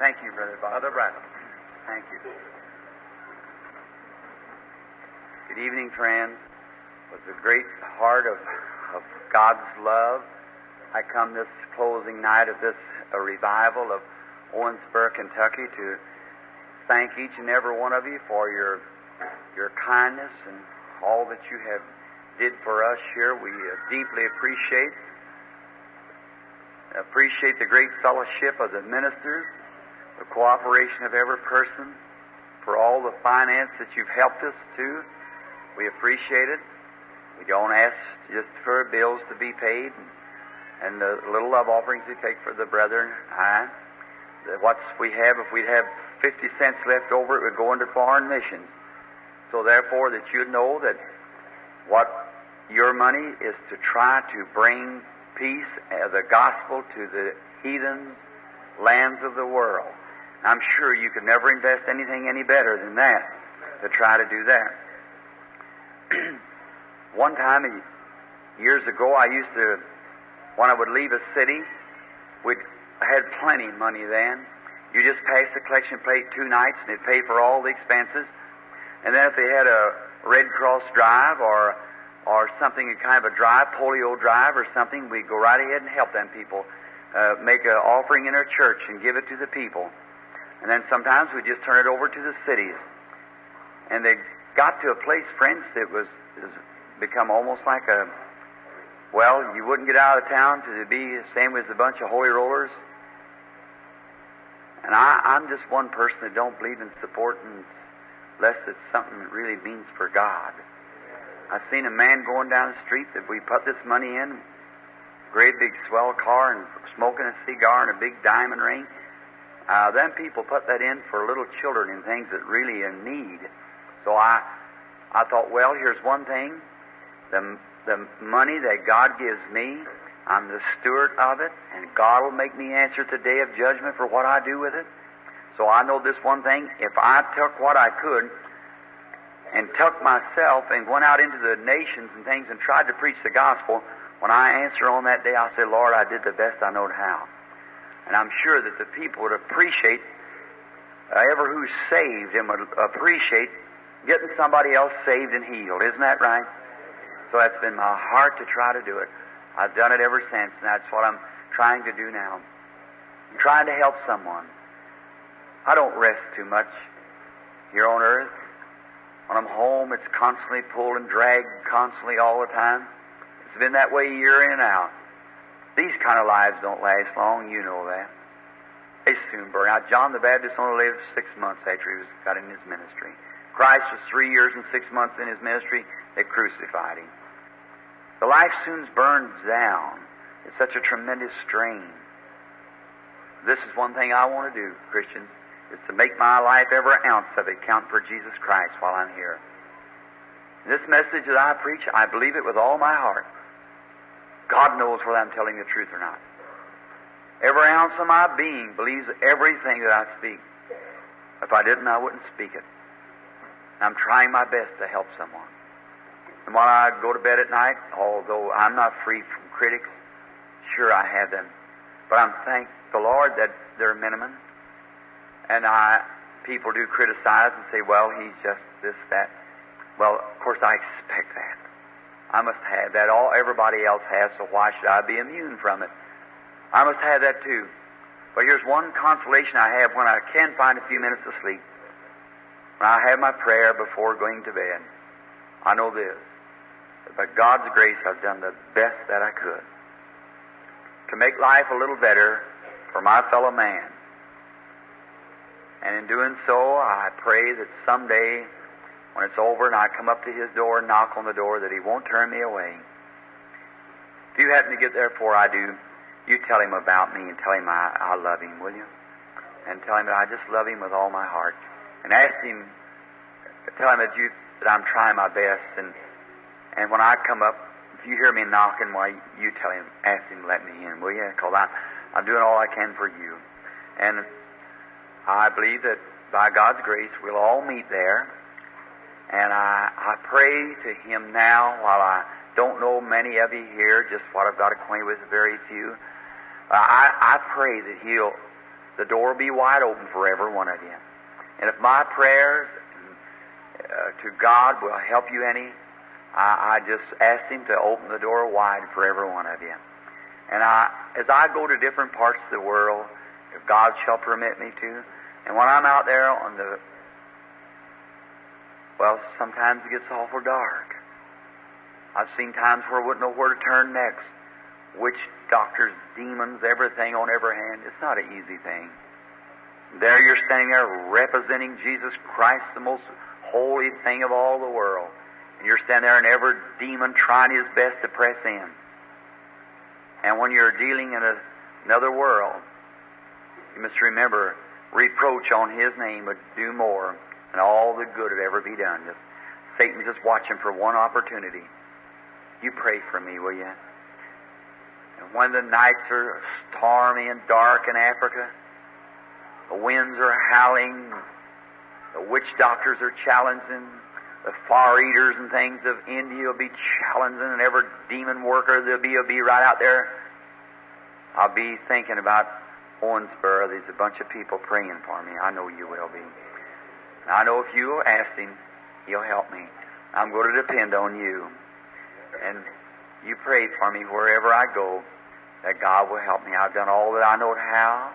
Thank you, Brother Bob. Brother Branham. Thank you. Good evening, friends. With the great heart of, of God's love, I come this closing night of this uh, revival of Owensboro, Kentucky, to thank each and every one of you for your your kindness and all that you have did for us here. We uh, deeply appreciate appreciate the great fellowship of the ministers, the cooperation of every person, for all the finance that you've helped us to. We appreciate it. We don't ask just for bills to be paid and, and the little love offerings we take for the brethren. What we have, if we'd have 50 cents left over, it would go into foreign missions. So therefore, that you'd know that what your money is to try to bring peace uh, as a gospel to the heathen lands of the world. I'm sure you could never invest anything any better than that to try to do that. One time, years ago, I used to, when I would leave a city, we had plenty of money then. You just passed the collection plate two nights and it'd pay for all the expenses. And then if they had a Red Cross drive or or something, a kind of a drive, polio drive or something, we'd go right ahead and help them people. Uh, make an offering in our church and give it to the people. And then sometimes we just turn it over to the cities. And they got to a place, friends, that was has become almost like a well, you wouldn't get out of town to be the same as a bunch of holy rollers. And I, I'm just one person that don't believe in supporting unless it's something that really means for God. I've seen a man going down the street that we put this money in, great big swell car, and smoking a cigar and a big diamond ring. Uh, then people put that in for little children and things that really in need. So I, I thought, well, here's one thing: the the money that God gives me, I'm the steward of it, and God will make me answer the day of judgment for what I do with it. So I know this one thing: if I took what I could and took myself and went out into the nations and things and tried to preach the gospel, when I answer on that day, I'll say, Lord, I did the best I knowed how. And I'm sure that the people would appreciate, uh, ever who's saved and would appreciate getting somebody else saved and healed. Isn't that right? So that's been my heart to try to do it. I've done it ever since, and that's what I'm trying to do now. I'm trying to help someone. I don't rest too much here on earth. When I'm home, it's constantly pulled and dragged constantly all the time. It's been that way year in and out. These kind of lives don't last long, you know that. They soon burn out. John the Baptist only lived six months after he was got in his ministry. Christ was three years and six months in his ministry. They crucified him. The life soon burns down. It's such a tremendous strain. This is one thing I want to do, Christians is to make my life, every ounce of it, count for Jesus Christ while I'm here. This message that I preach, I believe it with all my heart. God knows whether I'm telling the truth or not. Every ounce of my being believes everything that I speak. If I didn't, I wouldn't speak it. I'm trying my best to help someone. And while I go to bed at night, although I'm not free from critics, sure I have them. But I'm thank the Lord that they're minimum and I, people do criticize and say, well, he's just this, that. Well, of course, I expect that. I must have that. All everybody else has, so why should I be immune from it? I must have that too. But here's one consolation I have when I can find a few minutes of sleep. When I have my prayer before going to bed, I know this. That by God's grace, I've done the best that I could to make life a little better for my fellow man. And in doing so, I pray that someday, when it's over and I come up to his door and knock on the door, that he won't turn me away. If you happen to get there before I do, you tell him about me and tell him I, I love him, will you? And tell him that I just love him with all my heart. And ask him, tell him that you that I'm trying my best. And and when I come up, if you hear me knocking, why you tell him, ask him to let me in, will you? Because I'm I'm doing all I can for you. And I believe that by God's grace we'll all meet there. And I, I pray to Him now while I don't know many of you here, just what I've got acquainted with, very few. Uh, I, I pray that He'll, the door will be wide open for every one of you. And if my prayers uh, to God will help you any, I, I just ask Him to open the door wide for every one of you. And I, as I go to different parts of the world, if God shall permit me to, and when I'm out there on the, well, sometimes it gets awful dark. I've seen times where I wouldn't know where to turn next. Witch doctors, demons, everything on every hand. It's not an easy thing. There you're standing there representing Jesus Christ, the most holy thing of all the world. And you're standing there and every demon trying his best to press in. And when you're dealing in a, another world, you must remember reproach on his name would do more and all the good would ever be done. Just, Satan's just watching for one opportunity. You pray for me, will you? And when the nights are stormy and dark in Africa, the winds are howling, the witch doctors are challenging, the far eaters and things of India will be challenging, and every demon worker there'll be will be right out there. I'll be thinking about Owensboro. There's a bunch of people praying for me. I know you will be. I know if you ask Him, He'll help me. I'm going to depend on you. And you pray for me wherever I go that God will help me. I've done all that I know how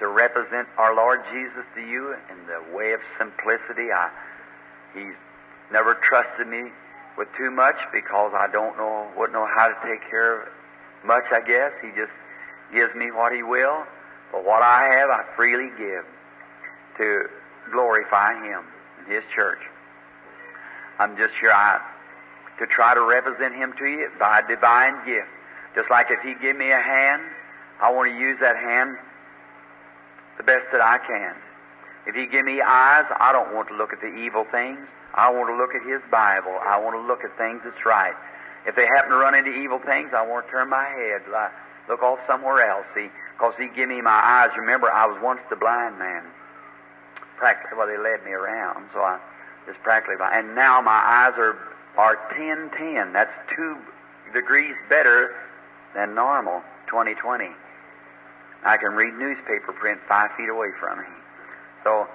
to represent our Lord Jesus to you in the way of simplicity. I, he's never trusted me with too much because I don't know, wouldn't know how to take care of much, I guess. He just gives me what He will. But what I have, I freely give to glorify Him and His church. I'm just here I, to try to represent Him to you by a divine gift. Just like if He give me a hand, I want to use that hand the best that I can. If He give me eyes, I don't want to look at the evil things. I want to look at His Bible. I want to look at things that's right. If they happen to run into evil things, I want to turn my head, look off somewhere else. See, because He give me my eyes. Remember, I was once the blind man. Practically, well, they led me around, so I was practically. And now my eyes are are ten ten. That's two degrees better than normal. Twenty twenty. I can read newspaper print five feet away from me. So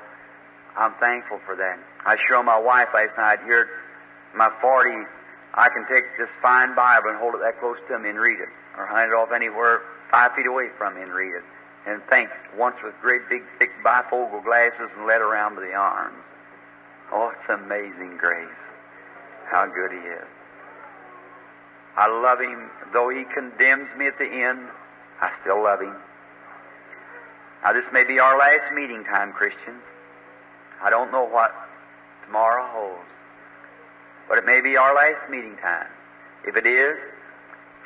I'm thankful for that. I showed my wife last night here my 40. I can take this fine Bible and hold it that close to me and read it, or hand it off anywhere five feet away from me and read it. And think once with great big thick bifocal glasses and let around to the arms. Oh, it's amazing grace. How good He is. I love Him. Though He condemns me at the end, I still love Him. Now, this may be our last meeting time, Christians. I don't know what tomorrow holds. But it may be our last meeting time. If it is,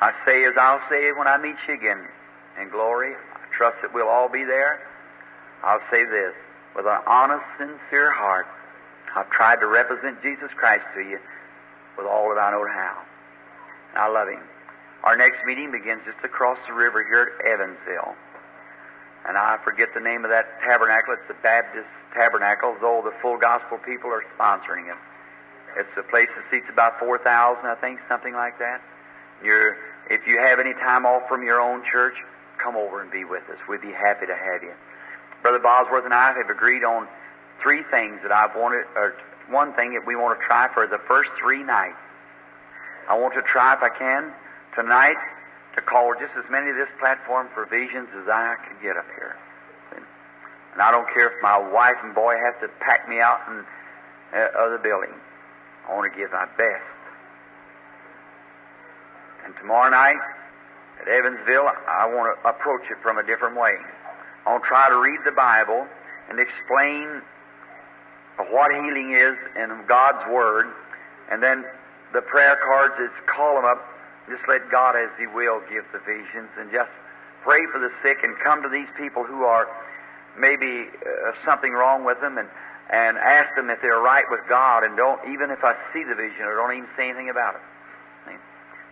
I say as I'll say when I meet you again in glory, trust that we'll all be there. I'll say this with an honest, sincere heart. I've tried to represent Jesus Christ to you with all that I know how. And I love Him. Our next meeting begins just across the river here at Evansville and I forget the name of that tabernacle. It's the Baptist Tabernacle, though the full gospel people are sponsoring it. It's a place that seats about 4,000, I think, something like that. You're, if you have any time off from your own church, come over and be with us. We'd be happy to have you. Brother Bosworth and I have agreed on three things that I've wanted, or one thing that we want to try for the first three nights. I want to try, if I can, tonight to call just as many of this platform for visions as I can get up here. And I don't care if my wife and boy have to pack me out in uh, of the building. I want to give my best. And tomorrow night at Evansville, I want to approach it from a different way. I to try to read the Bible and explain what healing is in God's Word, and then the prayer cards is call them up just let God, as He will, give the visions and just pray for the sick and come to these people who are maybe uh, something wrong with them and, and ask them if they're right with God and don't, even if I see the vision, or don't even say anything about it.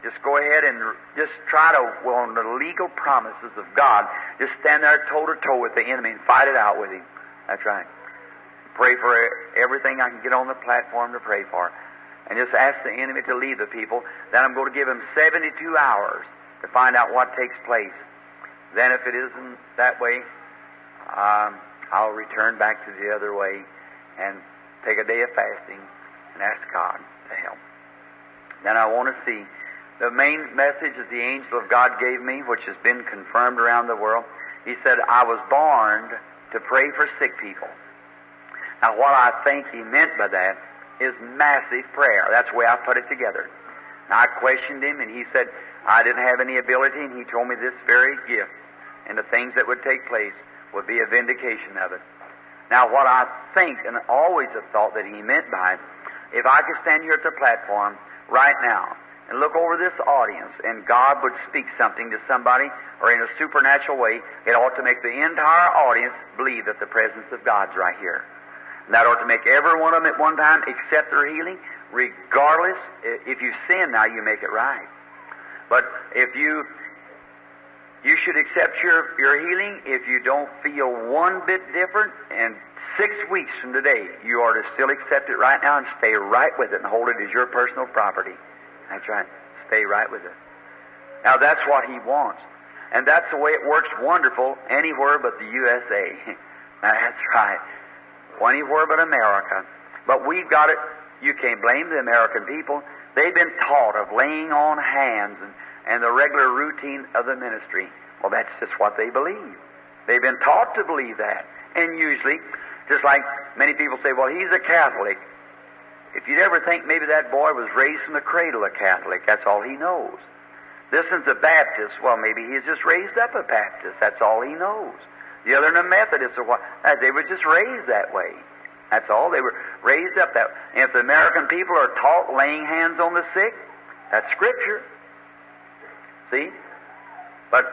Just go ahead and just try to, well, on the legal promises of God, just stand there toe to toe with the enemy and fight it out with him. That's right. Pray for everything I can get on the platform to pray for and just ask the enemy to leave the people. Then I'm going to give him 72 hours to find out what takes place. Then, if it isn't that way, um, I'll return back to the other way and take a day of fasting and ask God to help. Then I want to see the main message that the angel of God gave me, which has been confirmed around the world. He said, I was born to pray for sick people. Now, what I think he meant by that is massive prayer. That's the way I put it together. Now, I questioned him, and he said I didn't have any ability, and he told me this very gift and the things that would take place would be a vindication of it. Now, what I think and always have thought that he meant by it, if I could stand here at the platform right now and look over this audience and God would speak something to somebody or in a supernatural way, it ought to make the entire audience believe that the presence of God's right here. And that ought to make every one of them at one time accept their healing, regardless. If you sin now, you make it right. But if you you should accept your, your healing if you don't feel one bit different, and six weeks from today, you are to still accept it right now and stay right with it and hold it as your personal property. That's right. Stay right with it. Now, that's what He wants. And that's the way it works wonderful anywhere but the USA. that's right. Anywhere but America. But we've got it. You can't blame the American people. They've been taught of laying on hands and, and the regular routine of the ministry. Well, that's just what they believe. They've been taught to believe that. And usually, just like many people say, well, he's a Catholic. If you'd ever think maybe that boy was raised from the cradle a Catholic, that's all he knows. This one's a Baptist. Well, maybe he's just raised up a Baptist. That's all he knows. The other one a Methodist or what? Uh, they were just raised that way. That's all. They were raised up that way. And if the American people are taught laying hands on the sick, that's Scripture. See? But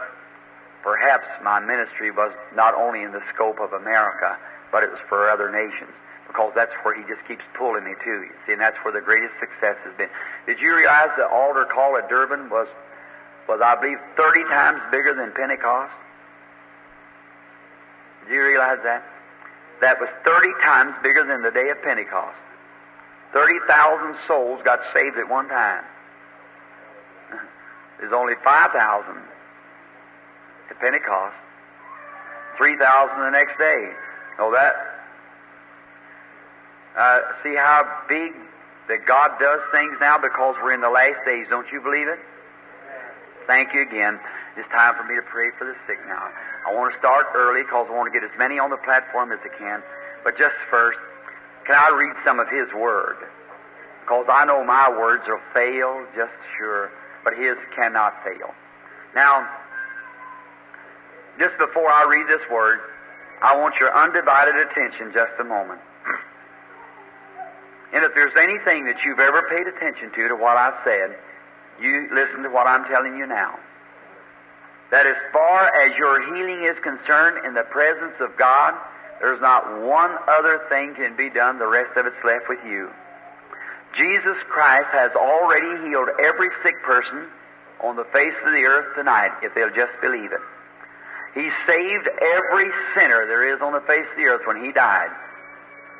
perhaps my ministry was not only in the scope of America, but it was for other nations because that's where he just keeps pulling me to. You see, and that's where the greatest success has been. Did you realize the altar call at Durban was, was I believe, 30 times bigger than Pentecost? Did you realize that? That was 30 times bigger than the day of Pentecost. 30,000 souls got saved at one time. There's only 5,000 at Pentecost. 3,000 the next day. Oh, that uh, see how big that God does things now because we're in the last days. Don't you believe it? Thank you again. It's time for me to pray for the sick now. I want to start early because I want to get as many on the platform as I can. But just first, can I read some of His Word? Because I know my words will fail, just sure, but His cannot fail. Now, just before I read this Word, I want your undivided attention just a moment. And if there's anything that you've ever paid attention to to what I've said, you listen to what I'm telling you now. That as far as your healing is concerned in the presence of God, there's not one other thing can be done, the rest of it's left with you. Jesus Christ has already healed every sick person on the face of the earth tonight if they'll just believe it. He saved every sinner there is on the face of the earth when He died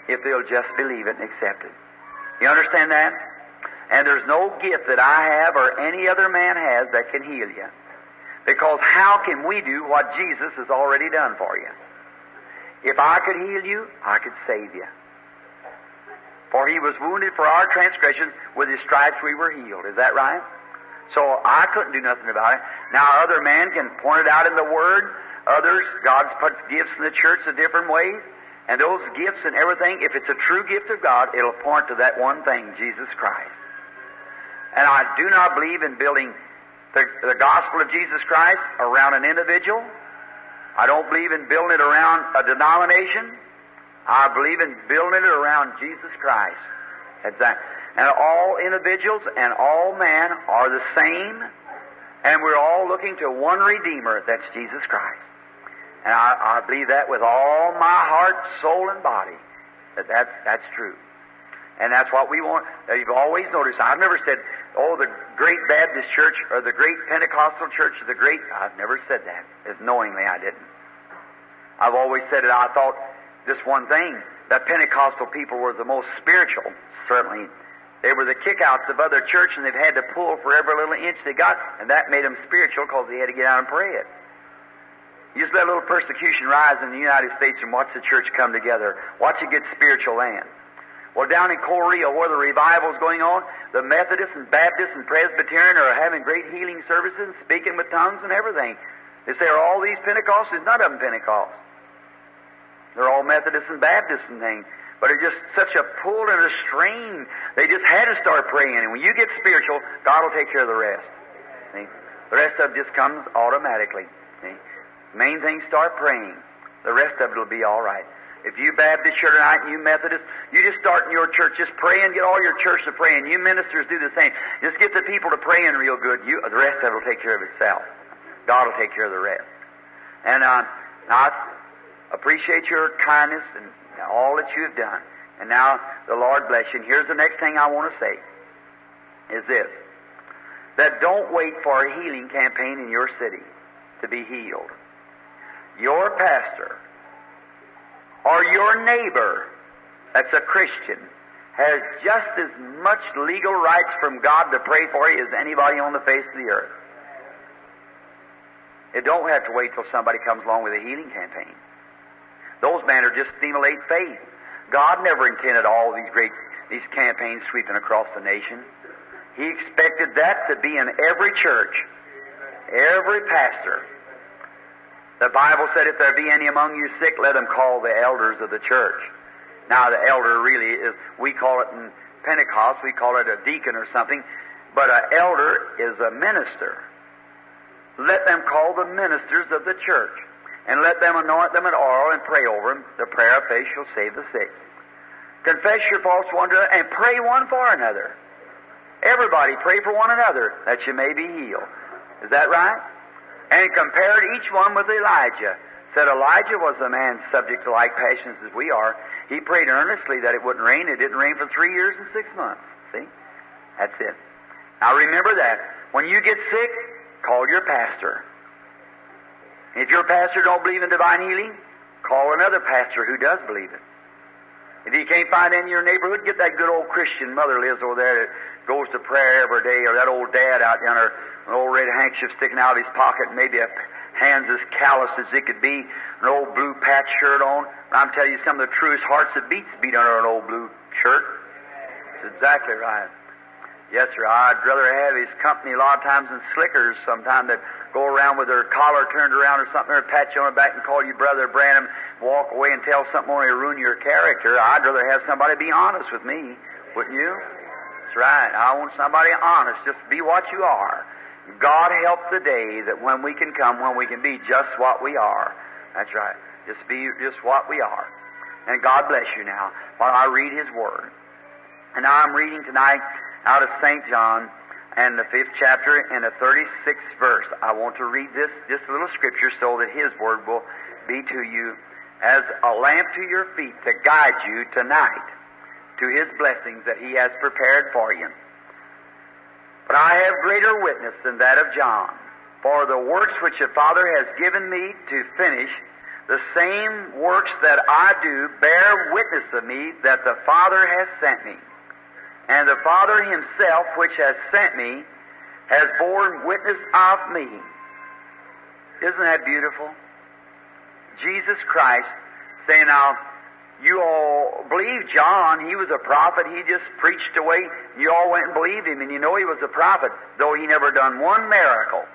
if they'll just believe it and accept it. You understand that? And there's no gift that I have or any other man has that can heal you. Because how can we do what Jesus has already done for you? If I could heal you, I could save you. For he was wounded for our transgressions, with his stripes we were healed. Is that right? So I couldn't do nothing about it. Now other men can point it out in the Word. Others, God's put gifts in the church in different ways. And those gifts and everything, if it's a true gift of God, it'll point to that one thing, Jesus Christ. And I do not believe in building the, the gospel of Jesus Christ around an individual. I don't believe in building it around a denomination. I believe in building it around Jesus Christ. And all individuals and all men are the same, and we're all looking to one Redeemer, that's Jesus Christ. And I, I believe that with all my heart, soul, and body. That that's, that's true. And that's what we want. You've always noticed, I've never said, oh, the great Baptist church or the great Pentecostal church or the great. I've never said that. As knowingly, I didn't. I've always said it. I thought just one thing that Pentecostal people were the most spiritual, certainly. They were the kickouts of other church, and they've had to pull for every little inch they got, and that made them spiritual because they had to get out and pray it. You just let a little persecution rise in the United States and watch the church come together. Watch it get spiritual land. Well, down in Korea, where the revival is going on, the Methodists and Baptists and Presbyterian are having great healing services, speaking with tongues and everything. They say, all these Pentecostals? None of them Pentecost. They're all Methodists and Baptists and things. But it's just such a pull and a strain. They just had to start praying. And when you get spiritual, God will take care of the rest. See? The rest of it just comes automatically. Main thing, start praying. The rest of it will be all right. If you Baptist here tonight and you Methodist, you just start in your church, just pray and get all your church to pray, and you ministers do the same. Just get the people to pray in real good. You, the rest of it will take care of itself. God will take care of the rest. And uh, I appreciate your kindness and all that you have done. And now the Lord bless you. And here's the next thing I want to say: is this that don't wait for a healing campaign in your city to be healed. Your pastor or your neighbor that's a Christian has just as much legal rights from God to pray for you as anybody on the face of the earth. It don't have to wait till somebody comes along with a healing campaign. Those men are just stimulate faith. God never intended all these great these campaigns sweeping across the nation. He expected that to be in every church, every pastor. The Bible said, if there be any among you sick, let them call the elders of the church. Now, the elder really is, we call it in Pentecost, we call it a deacon or something, but an elder is a minister. Let them call the ministers of the church, and let them anoint them with oil and pray over them. The prayer of faith shall save the sick. Confess your faults one to another, and pray one for another. Everybody pray for one another, that you may be healed. Is that right? And compared each one with Elijah. Said Elijah was a man subject to like passions as we are. He prayed earnestly that it wouldn't rain. It didn't rain for three years and six months. See? That's it. Now remember that. When you get sick, call your pastor. If your pastor don't believe in divine healing, call another pastor who does believe it. If you can't find any in your neighborhood, get that good old Christian mother lives over there that goes to prayer every day, or that old dad out yonder an old red handkerchief sticking out of his pocket, maybe a hands as callous as it could be, an old blue patch shirt on. And I'm telling you, some of the truest hearts that beats beat under an old blue shirt. That's exactly right. Yes, sir. I'd rather have his company a lot of times than slickers sometimes that go around with their collar turned around or something, or pat you on the back and call you Brother Branham, walk away and tell something only ruin your character. I'd rather have somebody be honest with me, wouldn't you? That's right. I want somebody honest. Just be what you are. God help the day that when we can come, when we can be just what we are. That's right. Just be just what we are. And God bless you now while I read His Word. And I'm reading tonight out of St. John and the fifth chapter and the 36th verse. I want to read this, a little scripture so that His Word will be to you as a lamp to your feet to guide you tonight to His blessings that He has prepared for you. But I have greater witness than that of John. For the works which the Father has given me to finish, the same works that I do bear witness of me that the Father has sent me. And the Father himself, which has sent me, has borne witness of me. Isn't that beautiful? Jesus Christ saying, Now, you all believe John. He was a prophet. He just preached away. You all went and believed him, and you know he was a prophet, though he never done one miracle.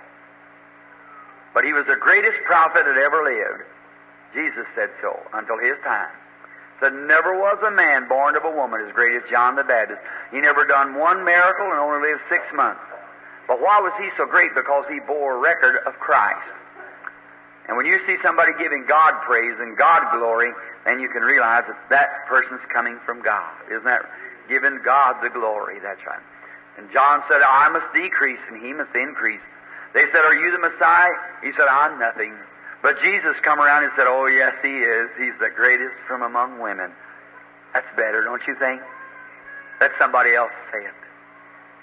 But he was the greatest prophet that ever lived. Jesus said so until his time. Said never was a man born of a woman as great as John the Baptist. He never done one miracle and only lived six months. But why was he so great? Because he bore record of Christ. And when you see somebody giving God praise and God glory, then you can realize that that person's coming from God. Isn't that giving God the glory? That's right. And John said, I must decrease and he must increase. They said, Are you the Messiah? He said, I'm nothing. But Jesus come around and said, Oh, yes, he is. He's the greatest from among women. That's better, don't you think? Let somebody else say it.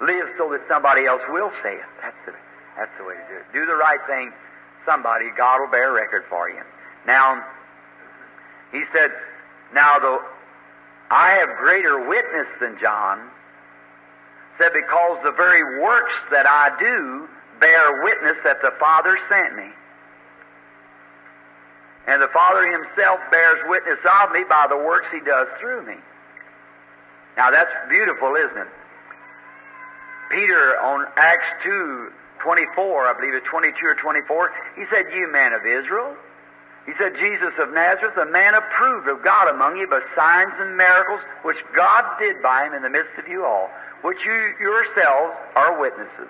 Live so that somebody else will say it. That's the, that's the way to do it. Do the right thing. Somebody, God will bear record for you. Now, he said, Now, though I have greater witness than John, said, because the very works that I do bear witness that the Father sent me. And the Father Himself bears witness of me by the works He does through me. Now that's beautiful, isn't it? Peter on Acts 2, 24, I believe it's 22 or 24, he said, You men of Israel, he said, Jesus of Nazareth, a man approved of God among you by signs and miracles which God did by him in the midst of you all, which you yourselves are witnesses.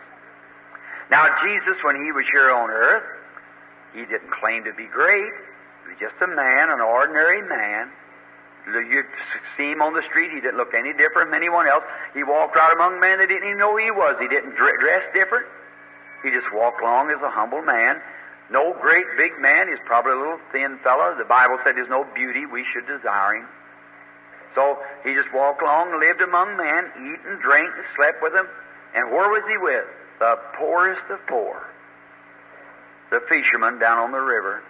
Now, Jesus, when he was here on earth, he didn't claim to be great. Just a man, an ordinary man. You see him on the street, he didn't look any different from anyone else. He walked right among men that didn't even know he was. He didn't dress different. He just walked along as a humble man. No great big man. He's probably a little thin fellow. The Bible said there's no beauty we should desire him. So he just walked along lived among men, eat and drink and slept with them. And where was he with? The poorest of poor. The fishermen down on the river.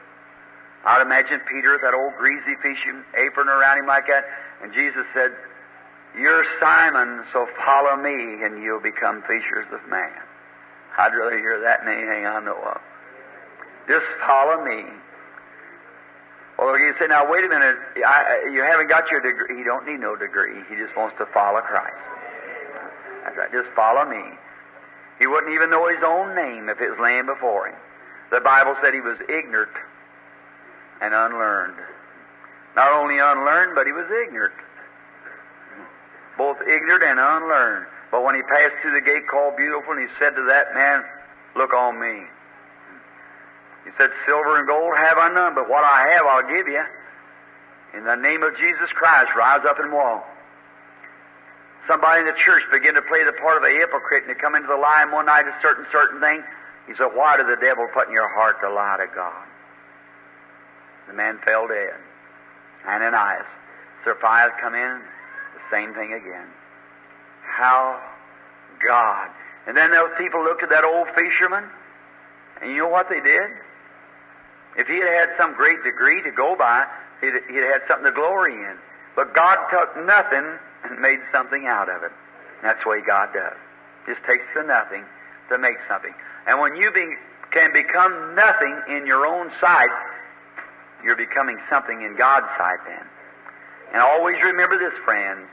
I'd imagine Peter that old greasy fishing apron around him like that. And Jesus said, You're Simon, so follow me and you'll become fishers of man. I'd rather hear that than anything I know of. Just follow me. Well, you say, now wait a minute, I, you haven't got your degree. He don't need no degree. He just wants to follow Christ. That's right. Just follow me. He wouldn't even know his own name if it was laying before him. The Bible said he was ignorant and unlearned. Not only unlearned, but he was ignorant. Both ignorant and unlearned. But when he passed through the gate called Beautiful, and he said to that man, Look on me. He said, Silver and gold have I none, but what I have I'll give you. In the name of Jesus Christ, rise up and walk. Somebody in the church began to play the part of a hypocrite and to come into the line one night a certain, certain thing. He said, Why did the devil put in your heart to lie to God? The man fell dead. Ananias. Sapphira come in, the same thing again. How God. And then those people looked at that old fisherman, and you know what they did? If he had had some great degree to go by, he'd, he'd had something to glory in. But God took nothing and made something out of it. That's the way God does. Just takes the nothing to make something. And when you be, can become nothing in your own sight, you're becoming something in God's sight then. And always remember this, friends.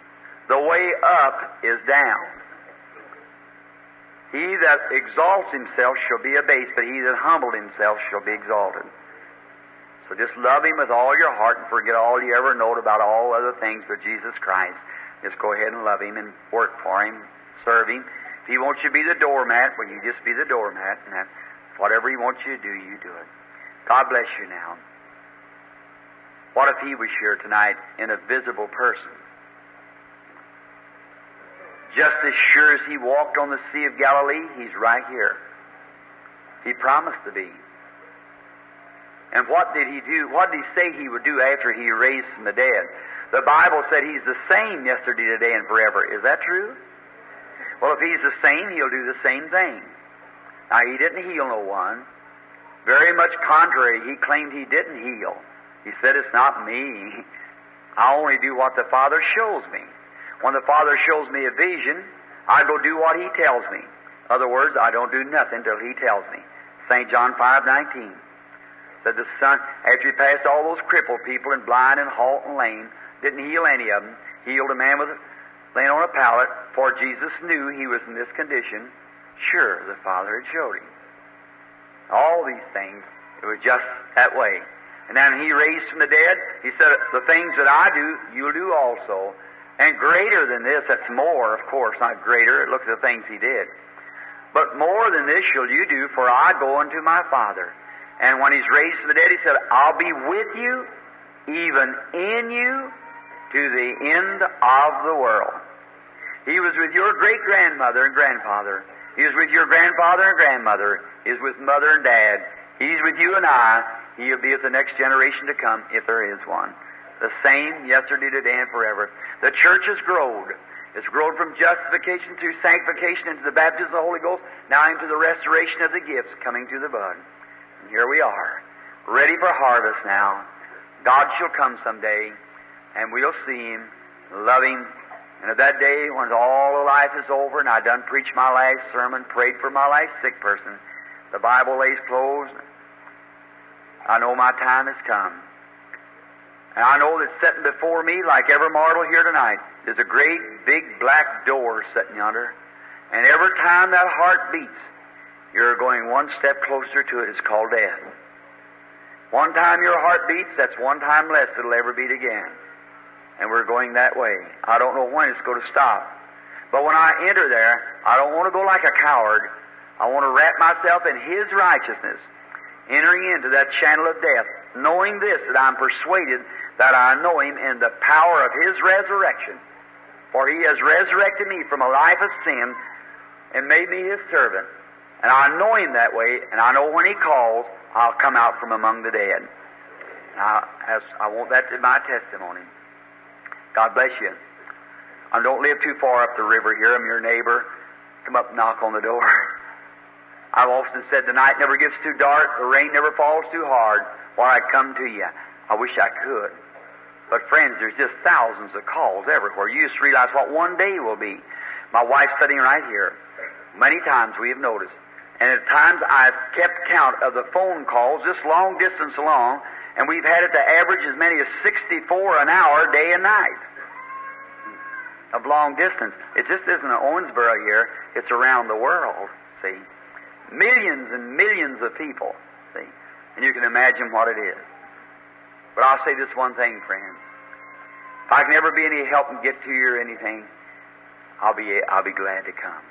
The way up is down. He that exalts himself shall be abased, but he that humbled himself shall be exalted. So just love him with all your heart and forget all you ever knowed about all other things but Jesus Christ. Just go ahead and love him and work for him, serve him. If he wants you to be the doormat, well, you just be the doormat, and that, whatever he wants you to do, you do it. God bless you now. What if he was here tonight in a visible person? Just as sure as he walked on the Sea of Galilee, he's right here. He promised to be. And what did he do? What did he say he would do after he raised from the dead? The Bible said he's the same yesterday, today, and forever. Is that true? Well, if he's the same, he'll do the same thing. Now, he didn't heal no one. Very much contrary, he claimed he didn't heal. He said, It's not me. I only do what the Father shows me. When the Father shows me a vision, I go do what He tells me. In other words, I don't do nothing till He tells me. St. John 5 19 said the Son, after He passed all those crippled people and blind and halt and lame, didn't heal any of them, healed a man with laying on a pallet, for Jesus knew he was in this condition. Sure, the Father had showed him. All these things, it was just that way. And then he raised from the dead, he said, The things that I do, you'll do also. And greater than this, that's more, of course, not greater. Look at the things he did. But more than this shall you do, for I go unto my Father. And when he's raised from the dead, he said, I'll be with you, even in you, to the end of the world. He was with your great grandmother and grandfather. He was with your grandfather and grandmother. He was with mother and dad. He's with you and I. He'll be with the next generation to come, if there is one. The same yesterday, today, and forever. The church has grown. It's grown from justification through sanctification into the baptism of the Holy Ghost, now into the restoration of the gifts coming to the bud. And here we are, ready for harvest now. God shall come someday, and we'll see Him, love Him, and at that day, when all of life is over, and I done preached my last sermon, prayed for my last sick person, the Bible lays closed, I know my time has come. And I know that sitting before me, like every mortal here tonight, is a great big black door sitting yonder. And every time that heart beats, you're going one step closer to it. It's called death. One time your heart beats, that's one time less it'll ever beat again. And we're going that way. I don't know when it's going to stop. But when I enter there, I don't want to go like a coward. I want to wrap myself in His righteousness, entering into that channel of death, knowing this, that I'm persuaded that I know Him in the power of His resurrection. For He has resurrected me from a life of sin and made me His servant. And I know Him that way, and I know when He calls, I'll come out from among the dead. As I want that to be my testimony. God bless you. I don't live too far up the river here. I'm your neighbor. Come up and knock on the door. I've often said the night never gets too dark, the rain never falls too hard, or I'd come to you. I wish I could. But friends, there's just thousands of calls everywhere. You just realize what one day will be. My wife's sitting right here. Many times we have noticed. And at times I've kept count of the phone calls, just long distance along, and we've had it to average as many as 64 an hour, day and night of long distance. It just isn't in Owensboro here, it's around the world, see. Millions and millions of people, see. And you can imagine what it is. But I'll say this one thing, friends. If I can ever be any help and get to you or anything, I'll be, I'll be glad to come.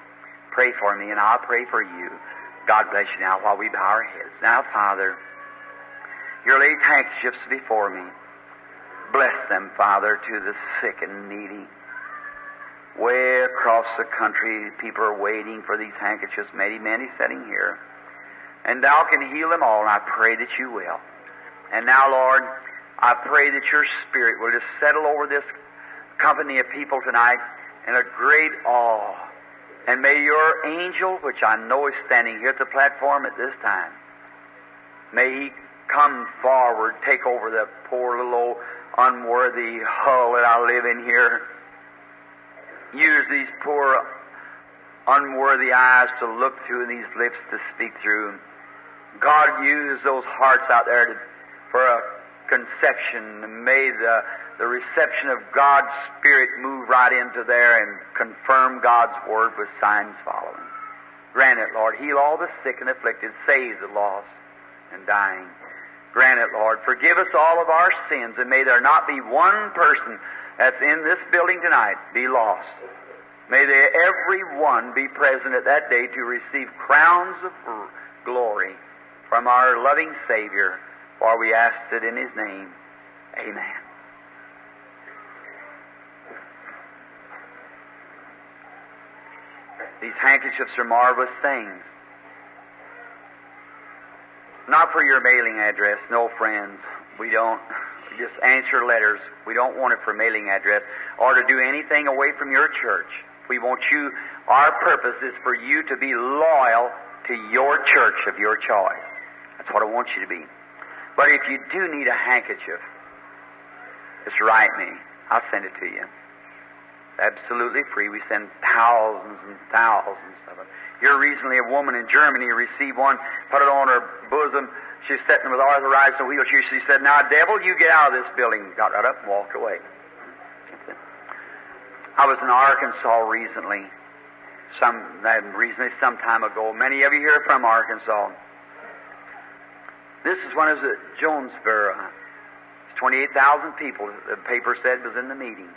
Pray for me, and I'll pray for you. God bless you now while we bow our heads. Now, Father, your laid handkerchiefs before me. Bless them, Father, to the sick and needy. Way across the country, people are waiting for these handkerchiefs, many, many sitting here. And thou can heal them all, and I pray that you will. And now, Lord, I pray that your Spirit will just settle over this company of people tonight in a great awe. And may your angel, which I know is standing here at the platform at this time, may he come forward, take over that poor little old unworthy hull that I live in here use these poor, unworthy eyes to look through and these lips to speak through. God use those hearts out there to, for a conception. May the, the reception of God's Spirit move right into there and confirm God's Word with signs following. Grant it, Lord. Heal all the sick and afflicted. Save the lost and dying. Grant it, Lord. Forgive us all of our sins, and may there not be one person that's in this building tonight be lost. May they every one be present at that day to receive crowns of glory from our loving Savior, for we ask it in His name. Amen. These handkerchiefs are marvelous things. Not for your mailing address, no friends. We don't just answer letters. We don't want it for mailing address or to do anything away from your church. We want you, our purpose is for you to be loyal to your church of your choice. That's what I want you to be. But if you do need a handkerchief, just write me. I'll send it to you. Absolutely free. We send thousands and thousands of them. Here recently, a woman in Germany received one, put it on her bosom, She's sitting with arthritis in a wheelchair. She said, Now, devil, you get out of this building. Got right up and walked away. I was in Arkansas recently, some recently, some time ago. Many of you here from Arkansas. This is when it was at Jonesboro. Uh, 28,000 people, the paper said, was in the meeting.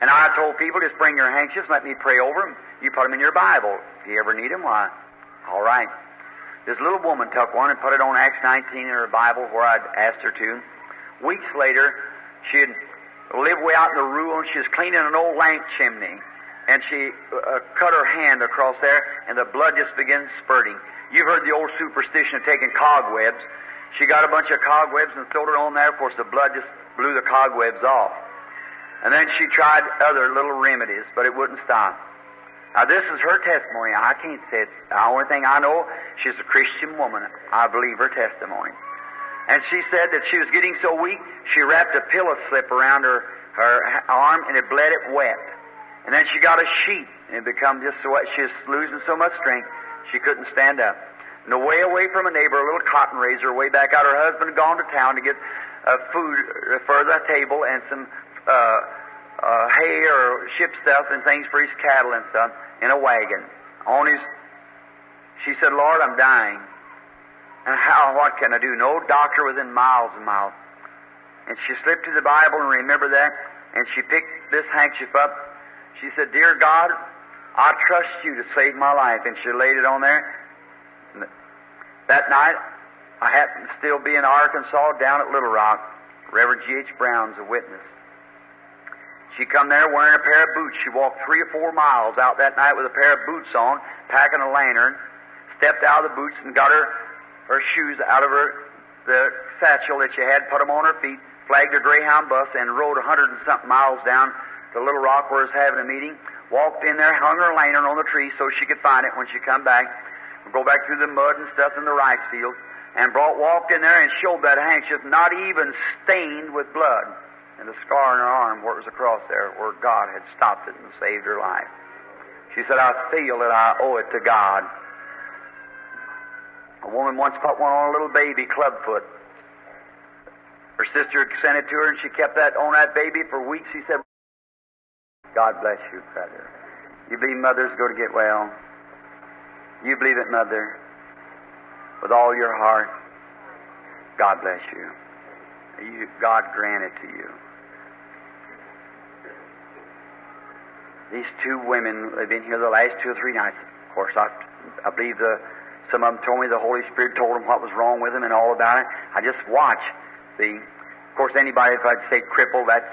And I told people, just bring your handkerchiefs, let me pray over them. You put them in your Bible. If you ever need them, why? All right. This little woman took one and put it on Acts 19 in her Bible where I'd asked her to. Weeks later, she had lived way out in the rural and she was cleaning an old lamp chimney. And she uh, cut her hand across there and the blood just began spurting. You've heard the old superstition of taking cobwebs. She got a bunch of cobwebs and threw it on there. Of course, the blood just blew the cobwebs off. And then she tried other little remedies, but it wouldn't stop. Now, this is her testimony. I can't say it's the only thing I know. She's a Christian woman. I believe her testimony. And she said that she was getting so weak, she wrapped a pillow slip around her, her arm and it bled it wet. And then she got a sheet and it become just so she was losing so much strength she couldn't stand up. And away away from a neighbor, a little cotton raiser, way back out. Her husband had gone to town to get uh, food for the table and some uh, uh, hay or ship stuff and things for his cattle and stuff in a wagon. On his, she said, Lord, I'm dying. And how, what can I do? No doctor within miles and miles. And she slipped to the Bible and remembered that, and she picked this handkerchief up. She said, Dear God, I trust you to save my life. And she laid it on there. That night, I happened to still be in Arkansas down at Little Rock. Reverend G.H. Brown's a witness. She come there wearing a pair of boots. She walked three or four miles out that night with a pair of boots on, packing a lantern, stepped out of the boots and got her, her shoes out of her, the satchel that she had, put them on her feet, flagged a Greyhound bus, and rode a hundred and something miles down to Little Rock where was having a meeting. Walked in there, hung her lantern on the tree so she could find it when she come back. Go back through the mud and stuff in the rice field, and brought walked in there and showed that handkerchief, not even stained with blood, and the scar on her arm where it was across there, where God had stopped it and saved her life. She said, "I feel that I owe it to God." A woman once put one on a little baby clubfoot. Her sister sent it to her, and she kept that on that baby for weeks. She said, God bless you, brother. You believe mother's going to get well? You believe it, mother, with all your heart? God bless you. you God grant it to you. These two women, they've been here the last two or three nights. Of course, I, I believe the, some of them told me the Holy Spirit told them what was wrong with them and all about it. I just watch. See, of course, anybody, if I'd say cripple, that's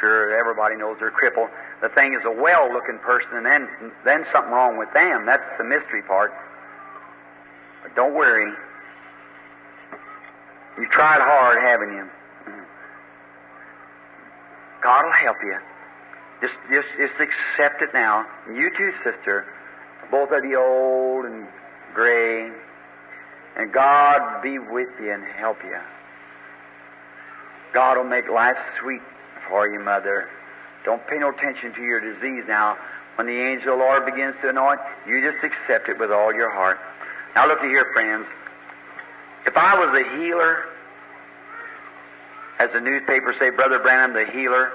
sure everybody knows they're crippled. The thing is a well-looking person, and then then something wrong with them. That's the mystery part. But don't worry. You tried hard, haven't you? God will help you. Just, just, just accept it now. You too, sister. Both of you old and gray. And God be with you and help you. God will make life sweet for you, mother. Don't pay no attention to your disease now. When the angel of the Lord begins to anoint, you just accept it with all your heart. Now look here, friends. If I was a healer, as the newspapers say, Brother Branham, the healer,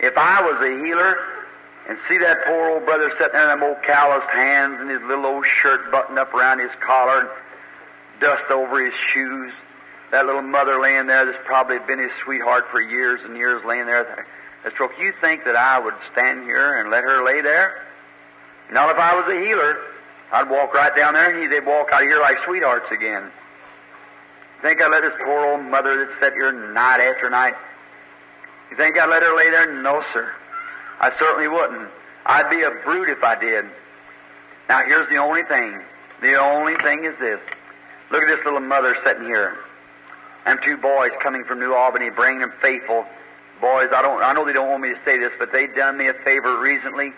if I was a healer and see that poor old brother sitting there in them old calloused hands and his little old shirt buttoned up around his collar and dust over his shoes, that little mother laying there that's probably been his sweetheart for years and years laying there. A stroke. You think that I would stand here and let her lay there? Not if I was a healer. I'd walk right down there and they'd walk out here like sweethearts again. Think I'd let this poor old mother that sat here night after night? You think I'd let her lay there? No, sir. I certainly wouldn't. I'd be a brute if I did. Now here's the only thing. The only thing is this. Look at this little mother sitting here. And two boys coming from New Albany, bringing them faithful boys. I don't. I know they don't want me to say this, but they done me a favor recently.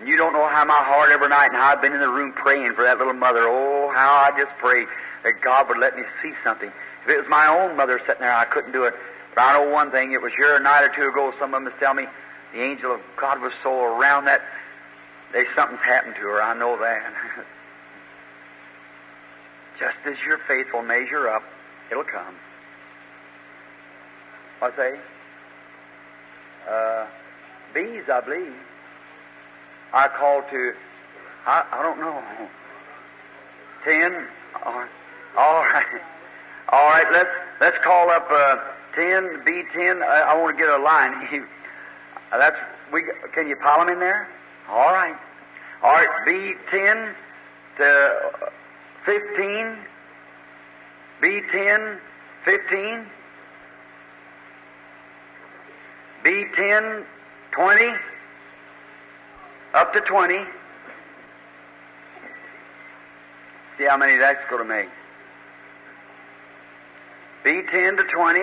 And You don't know how my heart every night and how I've been in the room praying for that little mother. Oh, how I just pray that God would let me see something. If it was my own mother sitting there, I couldn't do it. But I know one thing. It was here a night or two ago. Some of them was telling me the angel of God was so around that they something's happened to her. I know that. Just as your faith will measure up, it'll come. What say? Uh, bees, I believe. I called to, I, I don't know, ten. All right, all right. Let's let's call up uh, ten B ten. I, I want to get a line. Uh, that's we. Can you pile them in there? All right, all right. B ten to uh, fifteen. B ten, fifteen. B10, 20, up to 20. See how many that's going to make. B10 to 20.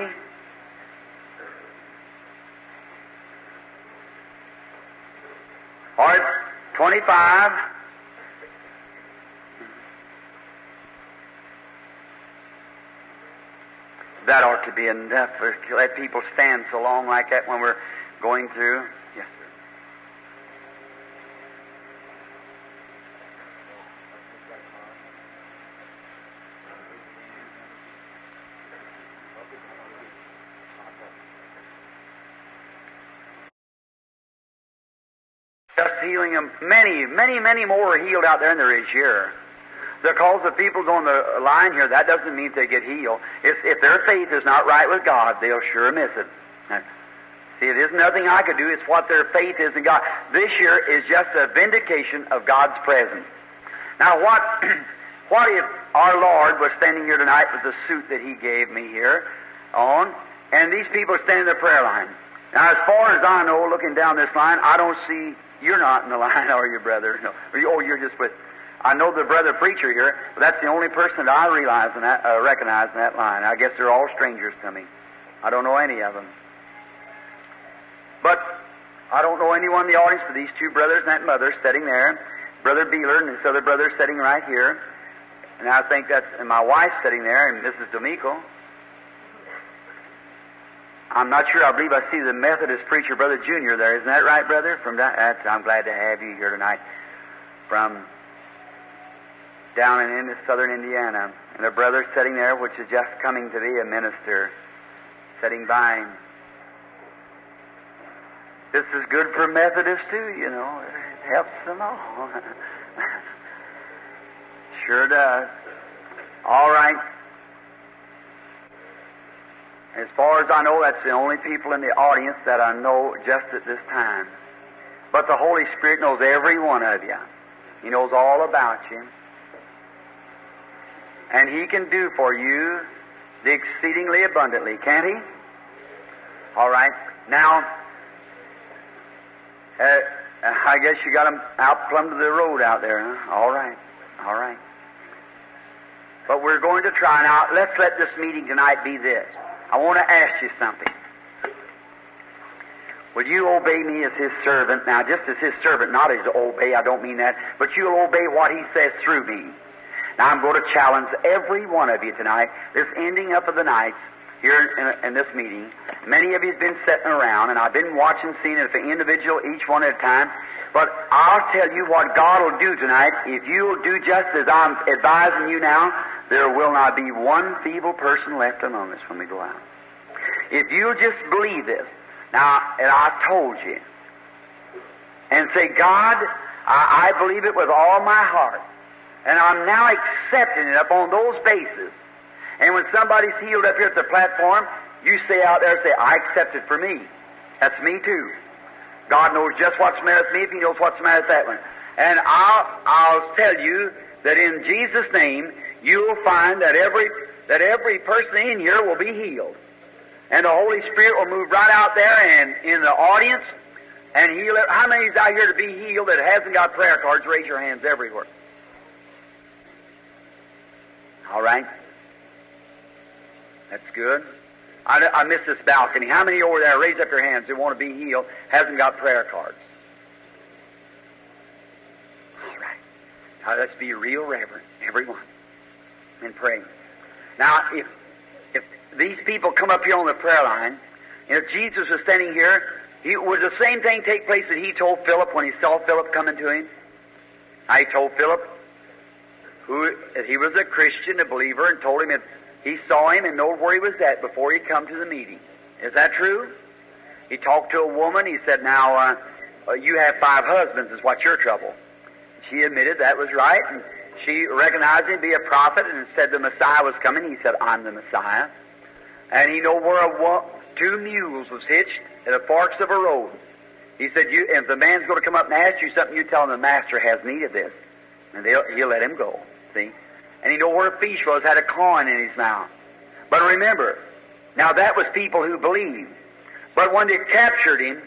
Right, 25. That ought to be enough to let people stand so long like that when we're going through. Yes, sir. just healing them. Many, many, many more are healed out there than there is here. The Because the people's on the line here, that doesn't mean they get healed. If, if their faith is not right with God, they'll sure miss it. See, it isn't nothing I could do, it's what their faith is in God. This year is just a vindication of God's presence. Now, what, what if our Lord was standing here tonight with the suit that He gave me here on, and these people standing in the prayer line? Now, as far as I know, looking down this line, I don't see you're not in the line, are you, brother? No. Oh, you're just with. I know the brother preacher here, but that's the only person that I realize in that, uh, recognize in that line. I guess they're all strangers to me. I don't know any of them. But I don't know anyone in the audience but these two brothers and that mother sitting there. Brother Beeler and this other brother sitting right here. And I think that's, and my wife sitting there, and Mrs. D'Amico. I'm not sure. I believe I see the Methodist preacher, Brother Junior, there. Isn't that right, brother? From that, uh, that's, I'm glad to have you here tonight. From down in, in southern Indiana. And a brother sitting there, which is just coming to be a minister, sitting by him. This is good for Methodists too, you know. It helps them all. sure does. All right. As far as I know, that's the only people in the audience that I know just at this time. But the Holy Spirit knows every one of you. He knows all about you. And He can do for you the exceedingly abundantly, can't He? All right. Now, uh, I guess you got them out plumb to the road out there, huh? All right. All right. But we're going to try now. Let's let this meeting tonight be this. I want to ask you something. Will you obey me as his servant? Now, just as his servant, not as obey, I don't mean that, but you'll obey what he says through me. Now, I'm going to challenge every one of you tonight, this ending up of the nights, here in, in, this meeting. Many of you have been sitting around, and I've been watching, seeing it for individual, each one at a time. But I'll tell you what God will do tonight. If you'll do just as I'm advising you now, there will not be one feeble person left among us when we go out. If you'll just believe this, now, and I told you, and say, God, I, I believe it with all my heart, and I'm now accepting it upon those bases and when somebody's healed up here at the platform, you say out there, and say, I accept it for me. That's me too. God knows just what's the matter with me if He knows what's the matter with that one. And I'll, I'll tell you that in Jesus' name, you'll find that every, that every person in here will be healed. And the Holy Spirit will move right out there and in the audience and heal it. How many is out here to be healed that hasn't got prayer cards? Raise your hands everywhere. All right. That's good. I, I missed this balcony. How many over there, raise up your hands, who want to be healed, hasn't got prayer cards? All right. Now let's be real reverent, everyone, and pray. Now, if if these people come up here on the prayer line, and if Jesus was standing here, he, would the same thing take place that he told Philip when he saw Philip coming to him? I told Philip who that he was a Christian, a believer, and told him that he saw him and knew where he was at before he come to the meeting. Is that true? He talked to a woman. He said, "Now, uh, uh, you have five husbands. Is what's your trouble?" She admitted that was right, and she recognized him to be a prophet and said the Messiah was coming. He said, "I'm the Messiah," and he knew where a, two mules was hitched at the forks of a road. He said, "You, if the man's going to come up and ask you something, you tell him the master has need of this, and he'll let him go." See and he knew where a fish was, had a coin in his mouth. But remember, now that was people who believed. But when they captured him,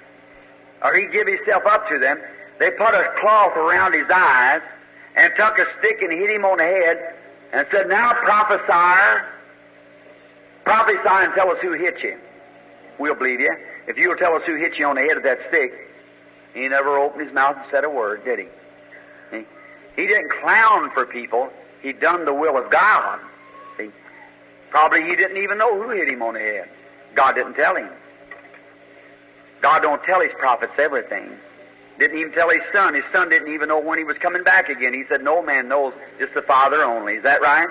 or he gave himself up to them, they put a cloth around his eyes and took a stick and hit him on the head and said, Now prophesy, prophesy and tell us who hit you. We'll believe you. If you'll tell us who hit you on the head with that stick, he never opened his mouth and said a word, did he? He, he didn't clown for people. He'd done the will of God. See? Probably he didn't even know who hit him on the head. God didn't tell him. God don't tell his prophets everything. Didn't even tell his son. His son didn't even know when he was coming back again. He said, No man knows, just the Father only. Is that right?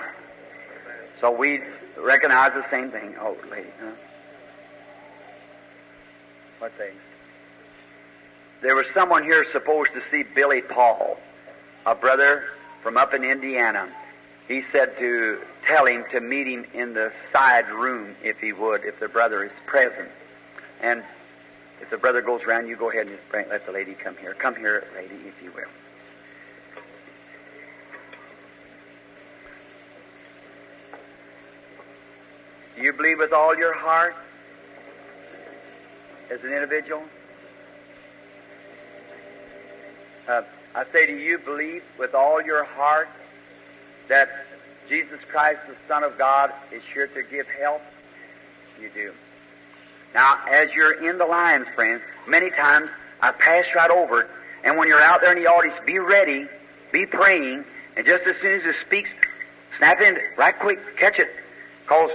So we recognize the same thing. Oh, lady, huh? What thing? there was someone here supposed to see Billy Paul, a brother from up in Indiana. He said to tell him to meet him in the side room if he would, if the brother is present. And if the brother goes around, you go ahead and just bring, let the lady come here. Come here, lady, if you will. Do you believe with all your heart as an individual? Uh, I say to you, believe with all your heart that Jesus Christ, the Son of God, is sure to give help? You do. Now, as you're in the lines, friends, many times I pass right over it, and when you're out there in the audience, be ready, be praying, and just as soon as it speaks, snap in right quick, catch it. Because,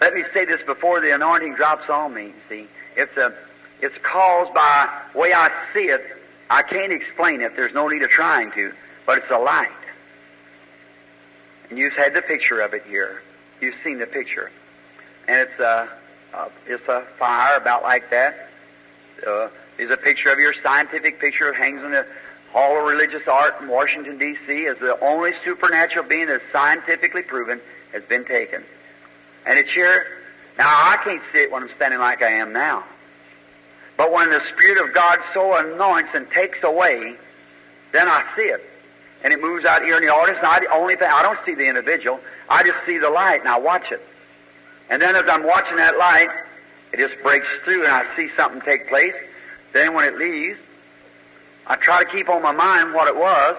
let me say this before the anointing drops on me, see. It's, a, it's caused by the way I see it. I can't explain it. There's no need of trying to. But it's a light. You've had the picture of it here. You've seen the picture. And it's a, uh, it's a fire about like that. Uh, a picture of your scientific picture. Hangs in the Hall of Religious Art in Washington, D.C. as the only supernatural being that's scientifically proven has been taken. And it's here. Now, I can't see it when I'm standing like I am now. But when the Spirit of God so anoints and takes away, then I see it. And it moves out here in the audience, and I, only thing, I don't see the individual. I just see the light, and I watch it. And then as I'm watching that light, it just breaks through, and I see something take place. Then when it leaves, I try to keep on my mind what it was.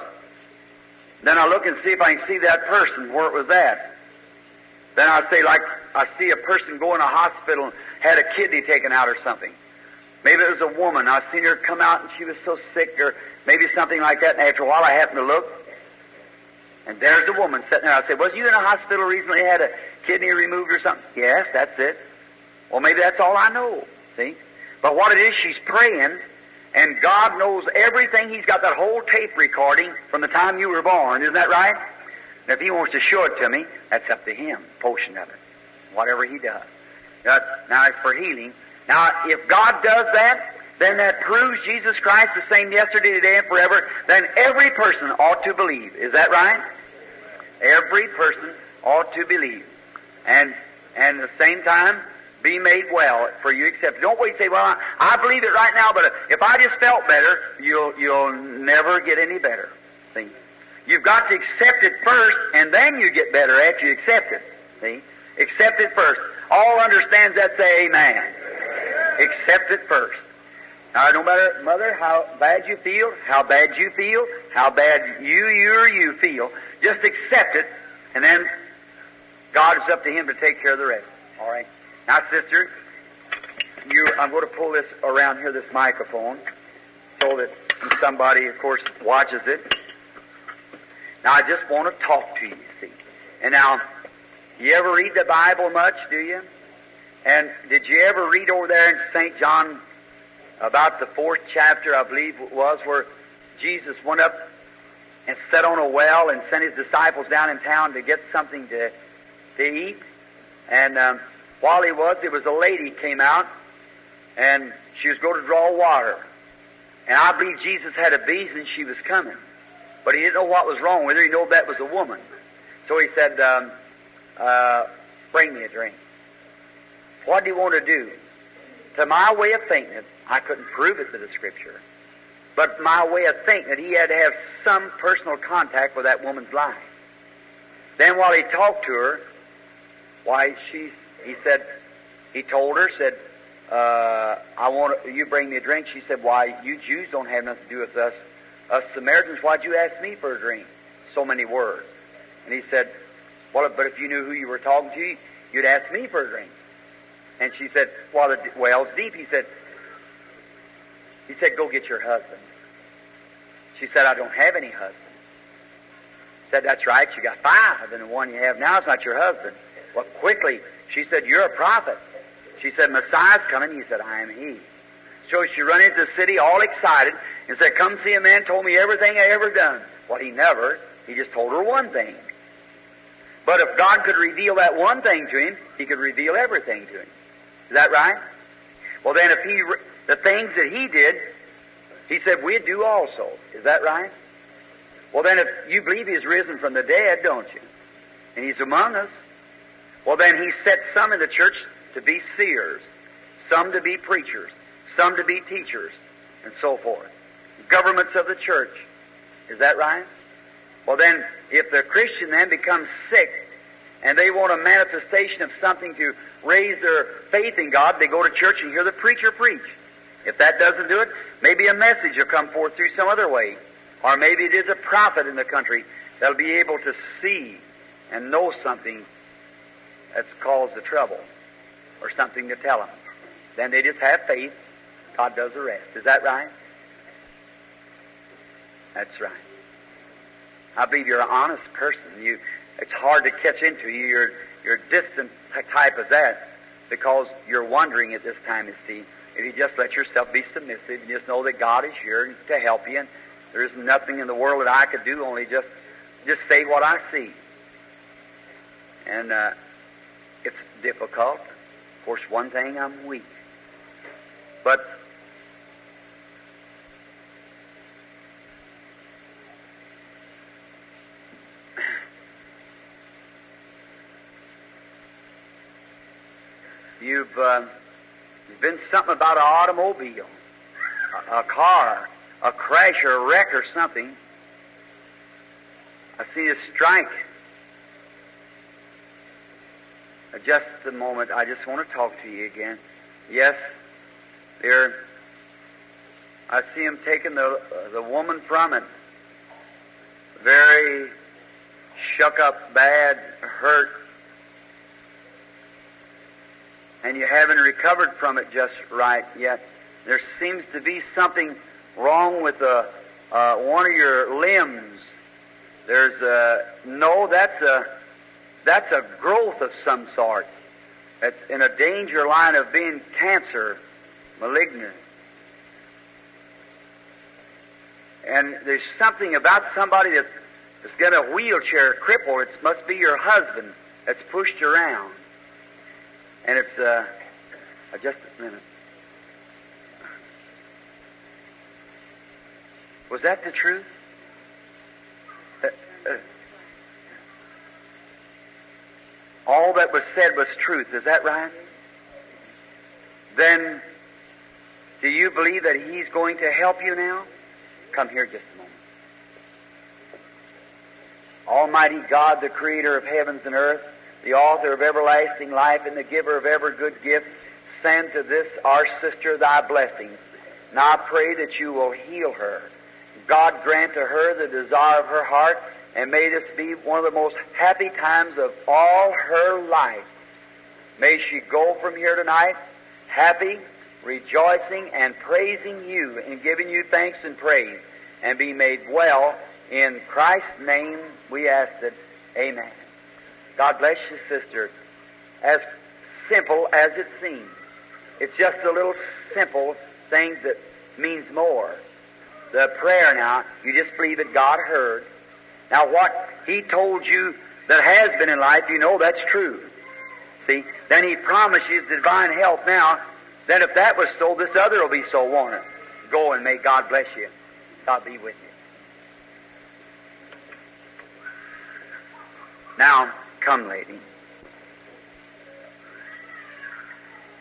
Then I look and see if I can see that person, where it was at. Then I say, like, I see a person go in a hospital and had a kidney taken out or something. Maybe it was a woman. I've seen her come out and she was so sick, or maybe something like that. And after a while, I happen to look, and there's the woman sitting there. I said, "Was you in a hospital recently? Had a kidney removed or something?" Yes, that's it. Well, maybe that's all I know. See, but what it is, she's praying, and God knows everything. He's got that whole tape recording from the time you were born. Isn't that right? And if He wants to show it to me, that's up to Him. Portion of it, whatever He does. Now, it's for healing. Now, if God does that, then that proves Jesus Christ the same yesterday, today, and forever. Then every person ought to believe. Is that right? Every person ought to believe. And, and at the same time, be made well for you accept. Don't wait and say, well, I, I believe it right now, but if I just felt better, you'll, you'll never get any better. See? You've got to accept it first, and then you get better after you accept it. See? Accept it first. All understands that, say amen. Accept it first. Now, no matter, mother, how bad you feel, how bad you feel, how bad you, you, or you feel, just accept it, and then God is up to Him to take care of the rest. All right? Now, sister, you, I'm going to pull this around here, this microphone, so that somebody, of course, watches it. Now, I just want to talk to you, see. And now, you ever read the Bible much, do you? And did you ever read over there in St. John about the fourth chapter, I believe it was, where Jesus went up and sat on a well and sent his disciples down in town to get something to, to eat? And um, while he was, there was a lady came out and she was going to draw water. And I believe Jesus had a vision she was coming. But he didn't know what was wrong with her. He knew that was a woman. So he said, um, uh, bring me a drink. What do you want to do? To my way of thinking, I couldn't prove it to the Scripture, but my way of thinking that he had to have some personal contact with that woman's life. Then while he talked to her, why she, he said, he told her, said, uh, I want you bring me a drink. She said, why, you Jews don't have nothing to do with us. Us Samaritans, why'd you ask me for a drink? So many words. And he said, well, but if you knew who you were talking to, you'd ask me for a drink. And she said, Well, the well's deep. He said, He said, Go get your husband. She said, I don't have any husband. He said, That's right, you got five, and the one you have now is not your husband. Well, quickly, she said, You're a prophet. She said, Messiah's coming. He said, I am he. So she run into the city all excited and said, Come see a man told me everything I ever done. Well, he never. He just told her one thing. But if God could reveal that one thing to him, he could reveal everything to him. Is that right? Well, then, if he, the things that he did, He said, we do also. Is that right? Well, then, if you believe He's risen from the dead, don't you? And He's among us. Well, then He set some in the church to be seers, some to be preachers, some to be teachers, and so forth. Governments of the church. Is that right? Well, then, if the Christian then becomes sick and they want a manifestation of something to raise their faith in God, they go to church and hear the preacher preach. If that doesn't do it, maybe a message will come forth through some other way. Or maybe it is a prophet in the country that'll be able to see and know something that's caused the trouble or something to tell them. Then they just have faith. God does the rest. Is that right? That's right. I believe you're an honest person. You, it's hard to catch into you. You're, you're distant type of that because you're wondering at this time, you see. If you just let yourself be submissive and just know that God is here to help you and there's nothing in the world that I could do, only just, just say what I see. And, uh, it's difficult. Of course, one thing, I'm weak. But You've, uh, been something about an automobile, a, a car, a crash or a wreck or something. I see a strike. Uh, just a moment. I just want to talk to you again. Yes, there. I see him taking the uh, the woman from it. Very shook up, bad, hurt and you haven't recovered from it just right yet. There seems to be something wrong with uh, uh, one of your limbs. There's a no. That's a that's a growth of some sort. It's in a danger line of being cancer, malignant. And there's something about somebody that's, that's got a wheelchair cripple. It must be your husband that's pushed around. And it's, uh, uh, just a minute. Was that the truth? Uh, uh, all that was said was truth. Is that right? Then, do you believe that He's going to help you now? Come here just a moment. Almighty God, the Creator of heavens and earth, the author of everlasting life and the giver of every good gift, send to this our sister thy blessings. Now I pray that you will heal her. God grant to her the desire of her heart, and may this be one of the most happy times of all her life. May she go from here tonight happy, rejoicing, and praising you and giving you thanks and praise, and be made well. In Christ's name we ask it. Amen. God bless you, sister. As simple as it seems. It's just a little simple thing that means more. The prayer now, you just believe that God heard. Now what He told you that has been in life, you know that's true. See? Then He promises divine help now. Then if that was so, this other will be so, won't it? Go and may God bless you. God be with you. Now, Come, lady.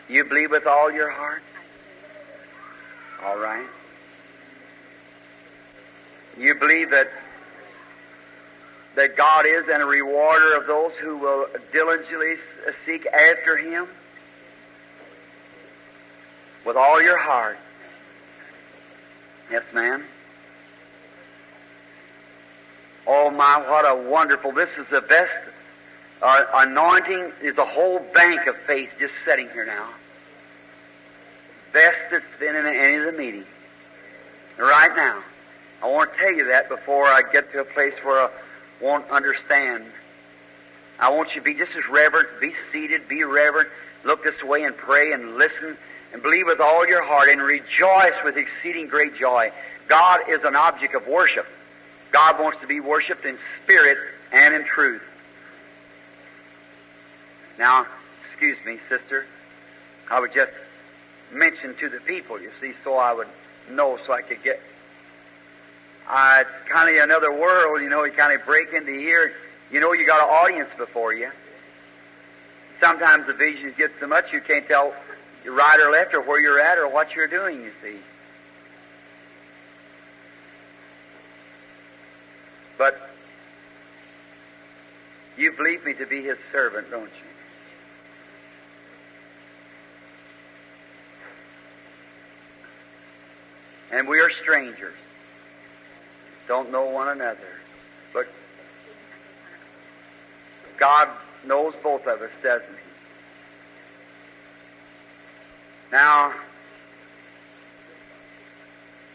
You believe with all your heart? All right. You believe that that God is and a rewarder of those who will diligently uh, seek after Him with all your heart. Yes, ma'am. Oh my, what a wonderful! This is the best anointing is a whole bank of faith just sitting here now. Best that's been in any of the meetings. Right now. I want to tell you that before I get to a place where I won't understand. I want you to be just as reverent, be seated, be reverent, look this way and pray and listen and believe with all your heart and rejoice with exceeding great joy. God is an object of worship. God wants to be worshiped in spirit and in truth. Now, excuse me, sister. I would just mention to the people, you see, so I would know, so I could get. Uh, it's kind of another world, you know. You kind of break into here. You know, you got an audience before you. Sometimes the visions get so much you can't tell right or left or where you're at or what you're doing. You see. But you believe me to be His servant, don't you? And we are strangers. Don't know one another. But God knows both of us, doesn't He? Now,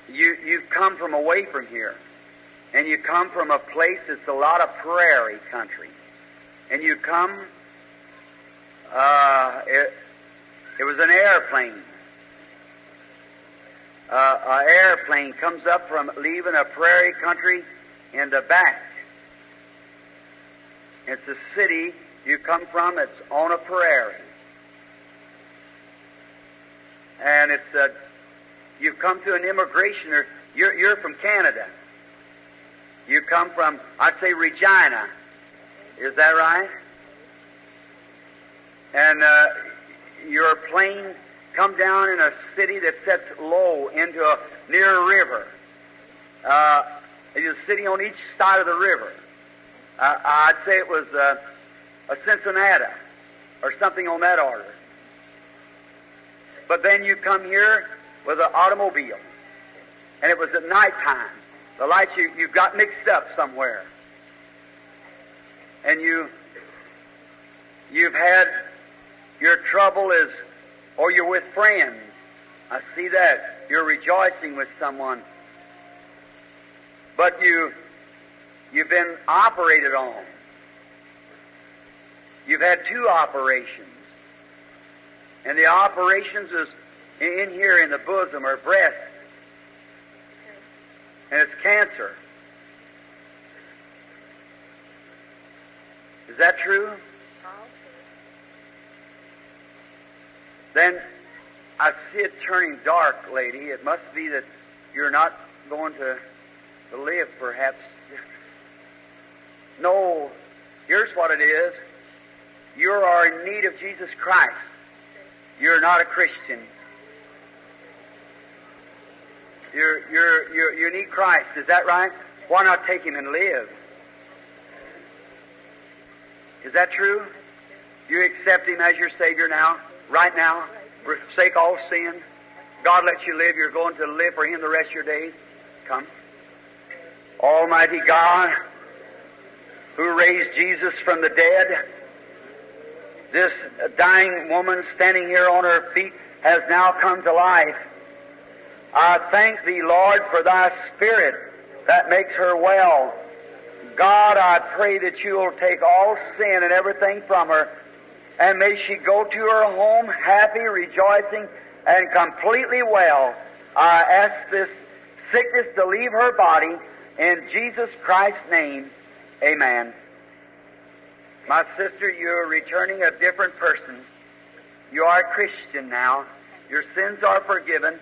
you, you've come from away from here. And you come from a place that's a lot of prairie country. And you come, uh, it, it was an airplane uh, an airplane comes up from leaving a prairie country in the back. It's a city you come from, it's on a prairie. And it's a, you've come to an immigration, or you're, you're from Canada. You come from, I'd say Regina. Is that right? And uh, your plane come down in a city that sets low into a near a river. Uh, it is sitting on each side of the river. Uh, I'd say it was uh, a Cincinnati or something on that order. But then you come here with an automobile, and it was at night time. The lights you you got mixed up somewhere, and you you've had your trouble is or you're with friends. I see that. You're rejoicing with someone. But you, you've been operated on. You've had two operations. And the operations is in here in the bosom or breast. And it's cancer. Is that true? Then I see it turning dark, lady. It must be that you're not going to, to live, perhaps. No, here's what it is. You are in need of Jesus Christ. You're not a Christian. You're, you're, you're, you need Christ. Is that right? Why not take Him and live? Is that true? You accept Him as your Savior now? Right now, forsake all sin. God lets you live. You're going to live for Him the rest of your days. Come. Almighty God, who raised Jesus from the dead, this dying woman standing here on her feet has now come to life. I thank Thee, Lord, for Thy Spirit that makes her well. God, I pray that You'll take all sin and everything from her and may she go to her home happy, rejoicing, and completely well. I ask this sickness to leave her body in Jesus Christ's name. Amen. My sister, you're returning a different person. You are a Christian now. Your sins are forgiven.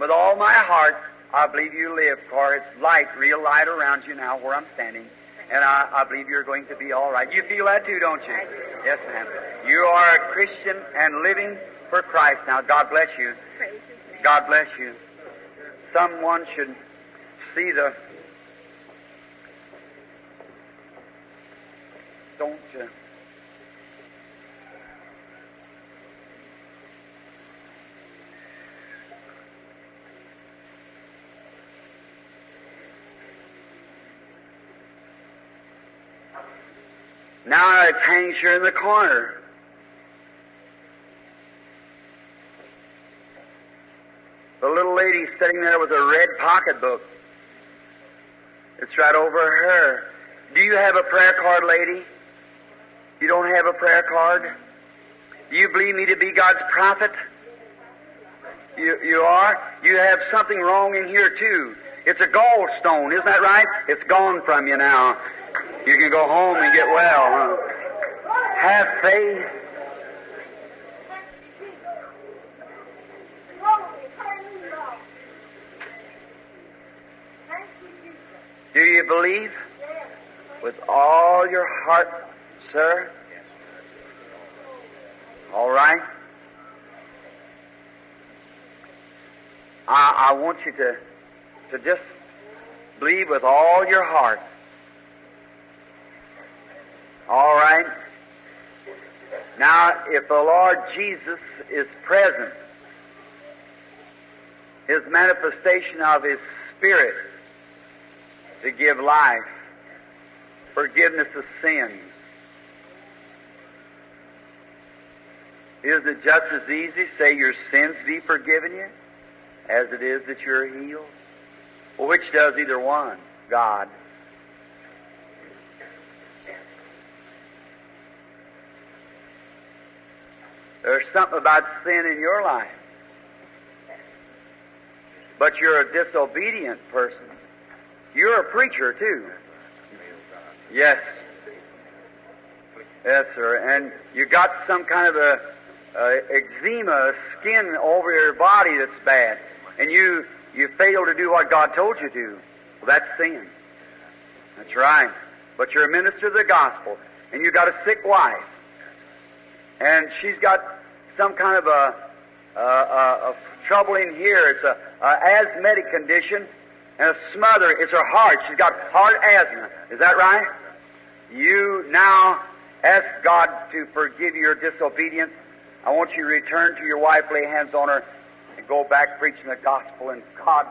With all my heart, I believe you live, for it's light, real light around you now where I'm standing and I, I believe you're going to be all right. You feel that too, don't you? Yes, ma'am. You are a Christian and living for Christ. Now, God bless you. God bless you. Someone should see the. Don't you? Now it hangs here in the corner. The little lady sitting there with a red pocketbook. It's right over her. Do you have a prayer card, lady? You don't have a prayer card? Do you believe me to be God's prophet? You, you are? You have something wrong in here, too. It's a gallstone, isn't that right? It's gone from you now. You can go home and get well. Have faith. Do you believe? With all your heart, sir? All right. I, I want you to, to just believe with all your heart. All right. Now, if the Lord Jesus is present, His manifestation of His Spirit to give life, forgiveness of sins, is it just as easy say your sins be forgiven you as it is that you're healed? Well, which does either one? God. There's something about sin in your life. But you're a disobedient person. You're a preacher, too. Yes. Yes, sir. And you got some kind of a, a eczema, skin over your body that's bad. And you, you fail to do what God told you to. Well, that's sin. That's right. But you're a minister of the gospel. And you got a sick wife and she's got some kind of a, a, a, a trouble in here. It's a, a asthmatic condition and a smother. It's her heart. She's got heart asthma. Is that right? You now ask God to forgive your disobedience. I want you to return to your wife, lay hands on her, and go back preaching the gospel. And God,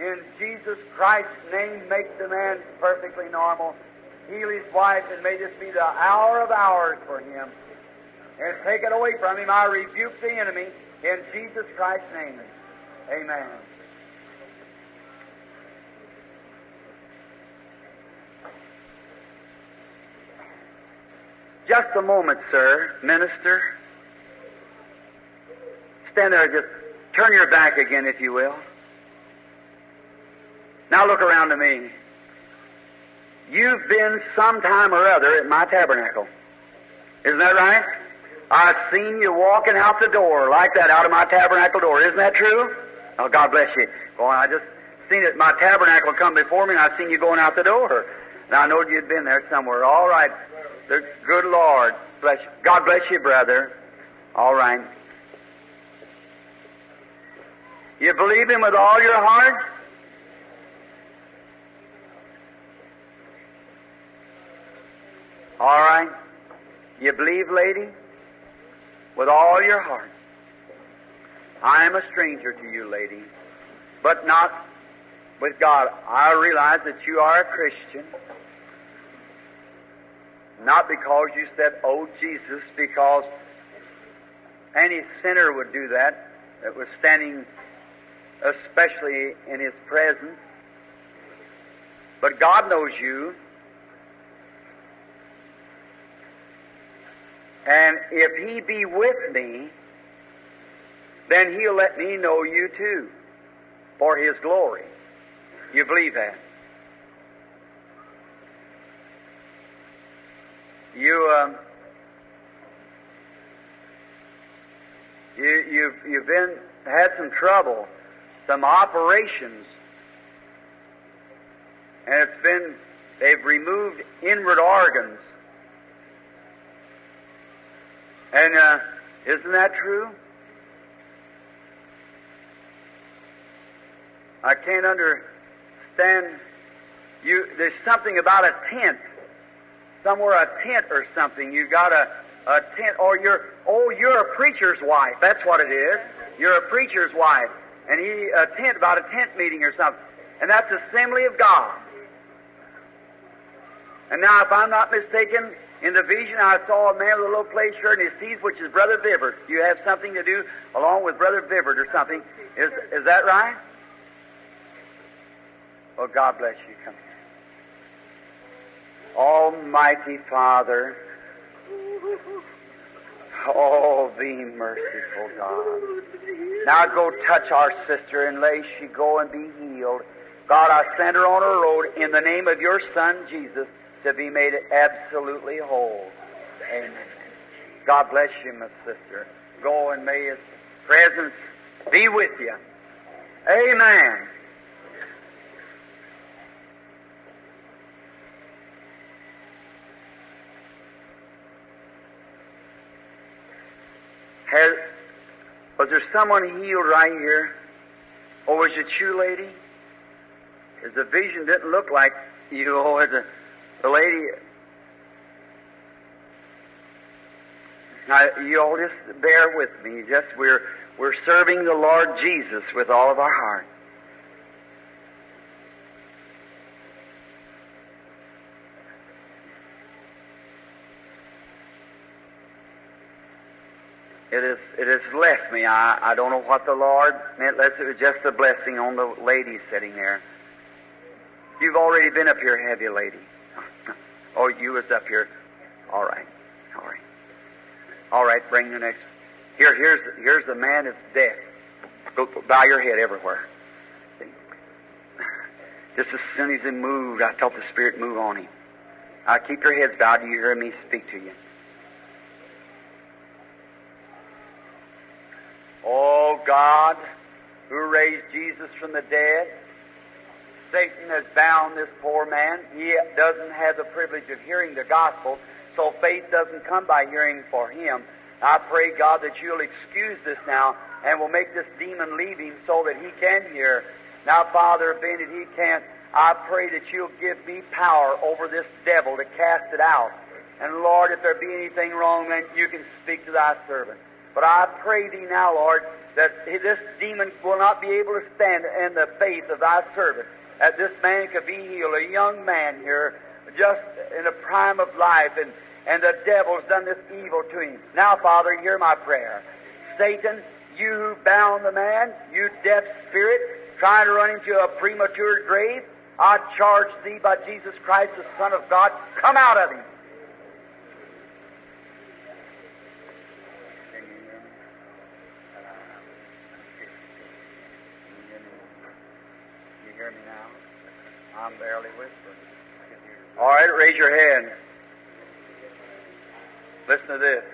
in Jesus Christ's name, make the man perfectly normal. Heal his wife, and may this be the hour of hours for him and take it away from him. I rebuke the enemy in Jesus Christ's name. Amen. Just a moment, sir, minister. Stand there, just turn your back again, if you will. Now look around to me. You've been some time or other at my tabernacle. Isn't that right? I've seen you walking out the door like that out of my tabernacle door. Isn't that true? Oh, God bless you. Boy, I just seen it. My tabernacle come before me, and I seen you going out the door. And I knowed you'd been there somewhere. All right. The good Lord bless you. God bless you, brother. All right. You believe Him with all your heart? All right. You believe, lady? With all your heart. I am a stranger to you, lady, but not with God. I realize that you are a Christian, not because you said, Oh Jesus, because any sinner would do that, that was standing especially in His presence. But God knows you. And if he be with me, then he'll let me know you too, for his glory. You believe that? You, um, you, you've, you've been had some trouble, some operations, and it's been they've removed inward organs and uh, isn't that true? I can't understand you. There's something about a tent, somewhere a tent or something. You got a a tent, or you're oh you're a preacher's wife. That's what it is. You're a preacher's wife, and he a tent about a tent meeting or something, and that's assembly of God. And now, if I'm not mistaken, in the vision, I saw a man with a little clay shirt and his teeth, which is Brother Vivert. You have something to do along with Brother Vivert or something. Is, is that right? Well, God bless you. Come here. Almighty Father, oh, be merciful, God. Now go touch our sister and lay she go and be healed. God, I send her on her road in the name of your Son, Jesus to be made absolutely whole. Amen. God bless you, my sister. Go and may His presence be with you. Amen. Has, was there someone healed right here? Or was it you, lady? Because the vision didn't look like you. Oh, it's a, the lady. Now, you all just bear with me. Just we're we're serving the Lord Jesus with all of our heart. It is it has left me. I, I don't know what the Lord meant, unless it was just a blessing on the lady sitting there. You've already been up here, have you, lady? Oh, you was up here. All right. All right. All right, bring the next. Here, here's here's the man of death. Go bow your head everywhere. Just as soon as he moved, I felt the Spirit move on him. I keep your heads bowed. You hear me speak to you? Oh God, who raised Jesus from the dead, Satan has bound this poor man. He doesn't have the privilege of hearing the gospel, so faith doesn't come by hearing for him. I pray, God, that you'll excuse this now and will make this demon leave him so that he can hear. Now, Father, being that he can't, I pray that you'll give me power over this devil to cast it out. And Lord, if there be anything wrong, then you can speak to thy servant. But I pray thee now, Lord, that this demon will not be able to stand in the faith of thy servant. That this man could be healed, a young man here, just in the prime of life, and, and the devil's done this evil to him. Now, Father, hear my prayer. Satan, you who bound the man, you deaf spirit, trying to run into a premature grave, I charge thee by Jesus Christ, the Son of God, come out of him. hear me now? I'm barely whispering. All right, raise your hand. Listen to this.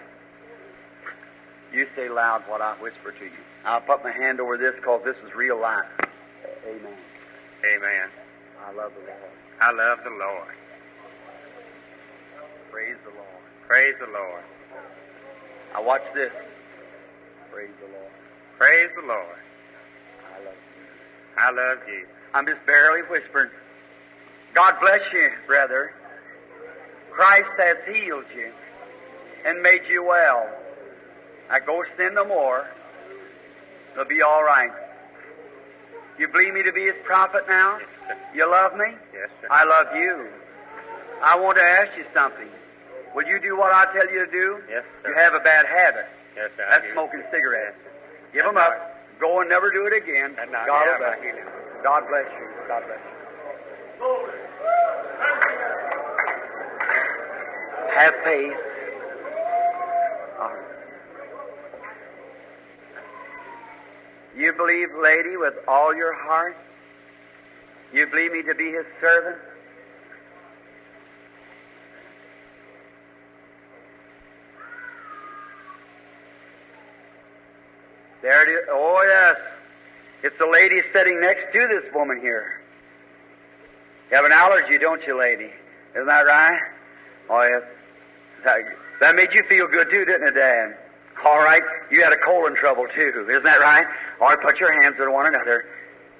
You say loud what I whisper to you. I'll put my hand over this because this is real life. Amen. Amen. I love the Lord. I love the Lord. Praise the Lord. Praise the Lord. I watch this. Praise the Lord. Praise the Lord. I love you. I love you. I'm just barely whispering. God bless you, brother. Christ has healed you and made you well. Now go sin no more. It'll be all right. You believe me to be His prophet now? Yes. You love me? Yes, sir. I love you. I want to ask you something. Will you do what I tell you to do? Yes, sir. You have a bad habit. Yes, sir. That's I smoking cigarettes. Give That's them up. Go and never do it again. God bless I you. hear you. God bless you. God bless you. Have faith. You believe, lady, with all your heart? You believe me to be his servant? There it is. Oh, yes. It's the lady sitting next to this woman here. You have an allergy, don't you, lady? Isn't that right? Oh, yes. That, that made you feel good, too, didn't it, Dad? All right. You had a colon trouble, too. Isn't that right? All right, put your hands on one another.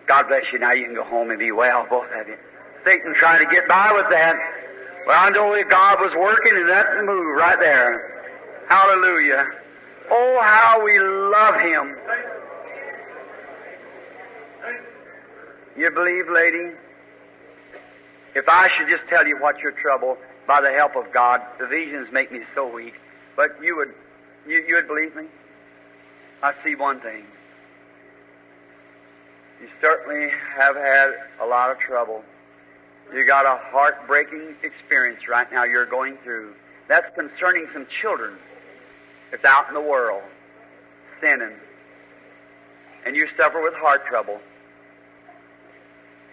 God bless you. Now you can go home and be well, both of you. Satan trying to get by with that. Well, I know that God was working in that move right there. Hallelujah. Oh, how we love Him. You believe, lady? If I should just tell you what your trouble, by the help of God, the visions make me so weak. But you would, you, you would believe me? I see one thing. You certainly have had a lot of trouble. You got a heartbreaking experience right now you're going through. That's concerning some children that's out in the world, sinning. And you suffer with heart trouble.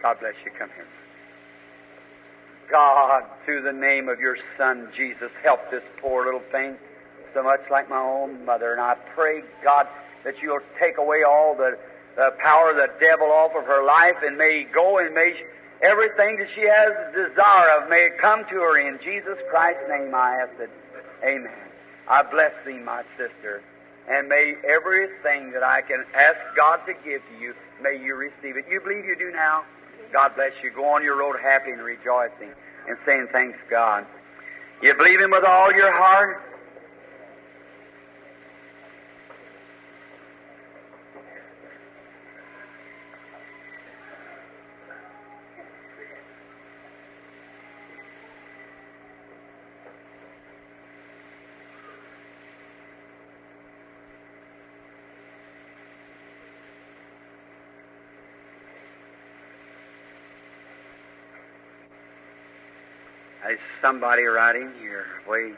God bless you. Come here. God, through the name of your Son, Jesus, help this poor little thing so much like my own mother. And I pray, God, that you'll take away all the, the power of the devil off of her life and may go and may she, everything that she has a desire of, may come to her in Jesus Christ's name, I ask it. Amen. I bless thee, my sister. And may everything that I can ask God to give to you, may you receive it. You believe you do now? God bless you. Go on your road happy and rejoicing and saying thanks God. You believe Him with all your heart? There's somebody right in here. Wait.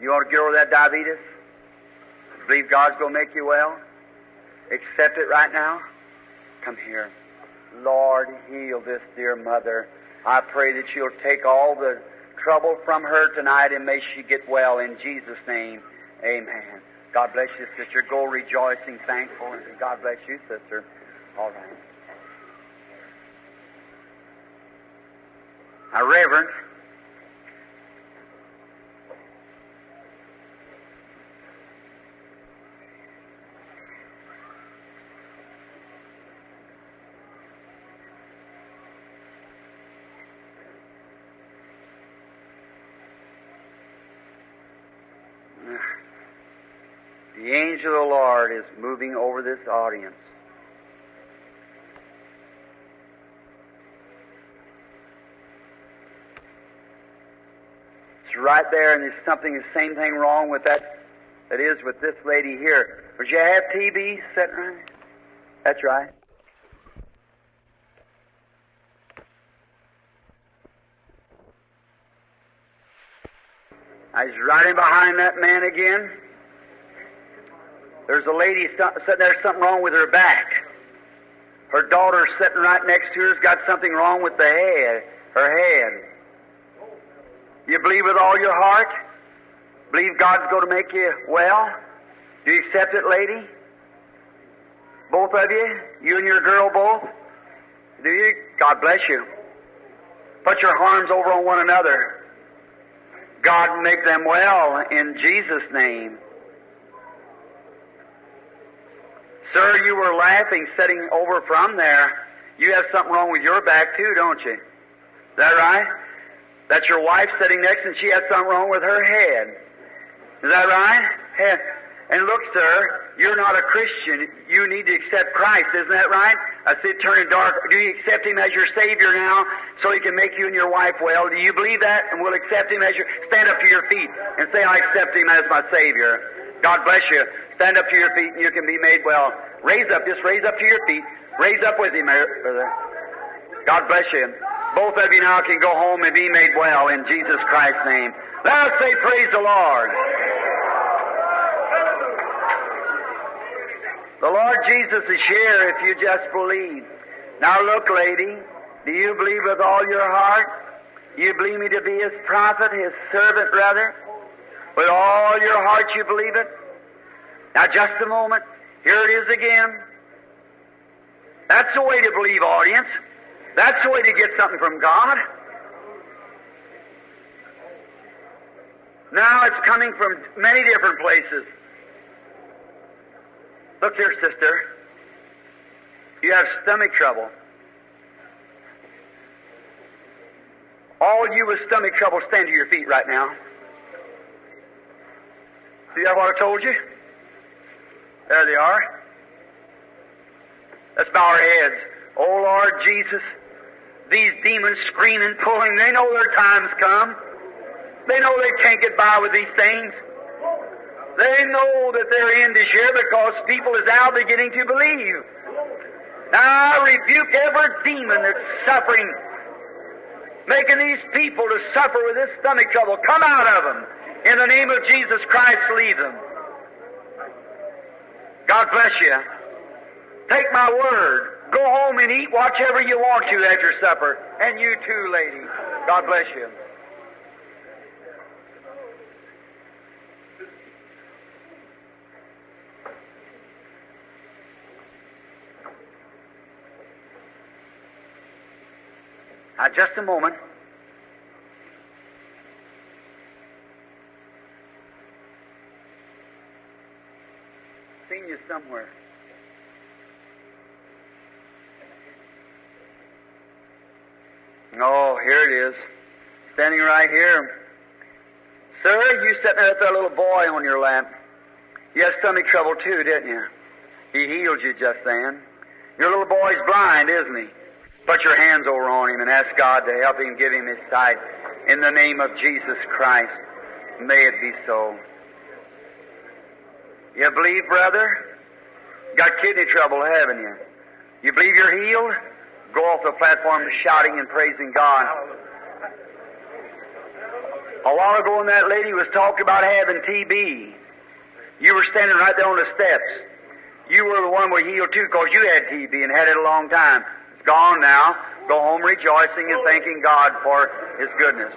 You want to get over that diabetes? Believe God's going to make you well? Accept it right now? Come here. Lord, heal this dear mother. I pray that you'll take all the trouble from her tonight and may she get well in Jesus' name. Amen. God bless you, sister. Go rejoicing, thankful, and God bless you, sister. All right. Now, Reverend, The angel of the Lord is moving over this audience. It's right there, and there's something, the same thing wrong with that that is with this lady here. Would you have TB sitting right? That's right. I was riding behind that man again. There's a lady sitting there, something wrong with her back. Her daughter sitting right next to her's got something wrong with the head, her head. You believe with all your heart? Believe God's going to make you well? Do you accept it, lady? Both of you? You and your girl both? Do you? God bless you. Put your arms over on one another. God make them well in Jesus' name. Sir, you were laughing sitting over from there. You have something wrong with your back too, don't you? Is that right? That's your wife sitting next and she has something wrong with her head. Is that right? And look, sir, you're not a Christian. You need to accept Christ, isn't that right? I see it turning dark. Do you accept Him as your Savior now so He can make you and your wife well? Do you believe that? And we'll accept Him as your... Stand up to your feet and say, I accept Him as my Savior. God bless you. Stand up to your feet and you can be made well. Raise up. Just raise up to your feet. Raise up with Him, brother. God bless you. Both of you now can go home and be made well in Jesus Christ's name. Let us say, Praise the Lord. The Lord Jesus is here if you just believe. Now look, lady, do you believe with all your heart? You believe me to be His prophet, His servant, rather? With all your heart you believe it? Now just a moment. Here it is again. That's the way to believe, audience. That's the way to get something from God. Now it's coming from many different places. Look here, sister. You have stomach trouble. All you with stomach trouble, stand to your feet right now. See that what I told you? There they are. Let's bow our heads. Oh Lord Jesus, these demons screaming, pulling, they know their time's come. They know they can't get by with these things. They know that their end is here because people is now beginning to believe. Now I rebuke every demon that's suffering, making these people to suffer with this stomach trouble. Come out of them. In the name of Jesus Christ, leave them. God bless you. Take my word. Go home and eat whatever you want to at your supper. And you too, lady. God bless you. Now, just a moment. Somewhere. Oh, here it is. Standing right here. Sir, you sitting there with that little boy on your lap. You had stomach trouble too, didn't you? He healed you just then. Your little boy's blind, isn't he? Put your hands over on him and ask God to help him give him his sight. In the name of Jesus Christ, may it be so. You believe, brother? Got kidney trouble, haven't you? You believe you're healed? Go off the platform shouting and praising God. A while ago, when that lady was talking about having TB, you were standing right there on the steps. You were the one we healed too, because you had TB and had it a long time. It's gone now. Go home rejoicing and thanking God for His goodness.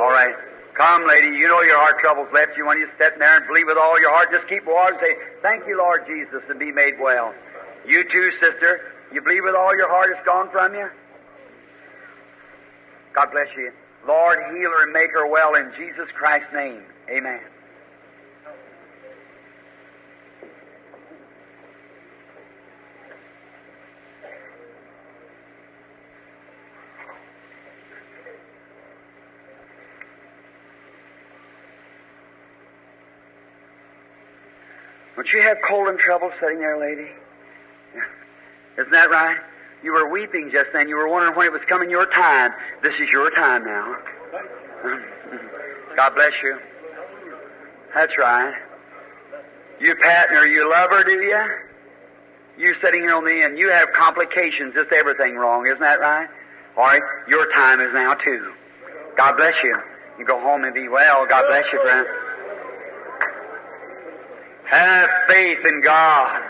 All right. Come, lady. You know your heart troubles left you when you step there and believe with all your heart. Just keep walking and say, Thank you, Lord Jesus, and be made well. You too, sister. You believe with all your heart it's gone from you? God bless you. Lord, heal her and make her well in Jesus Christ's name. Amen. You have cold and trouble sitting there, lady? Yeah. Isn't that right? You were weeping just then. You were wondering when it was coming your time. This is your time now. God bless you. That's right. You pat her, you love her, do you? You sitting here on the end, you have complications, just everything wrong, isn't that right? All right, your time is now too. God bless you. You go home and be well. God bless you, friend. Have faith in God.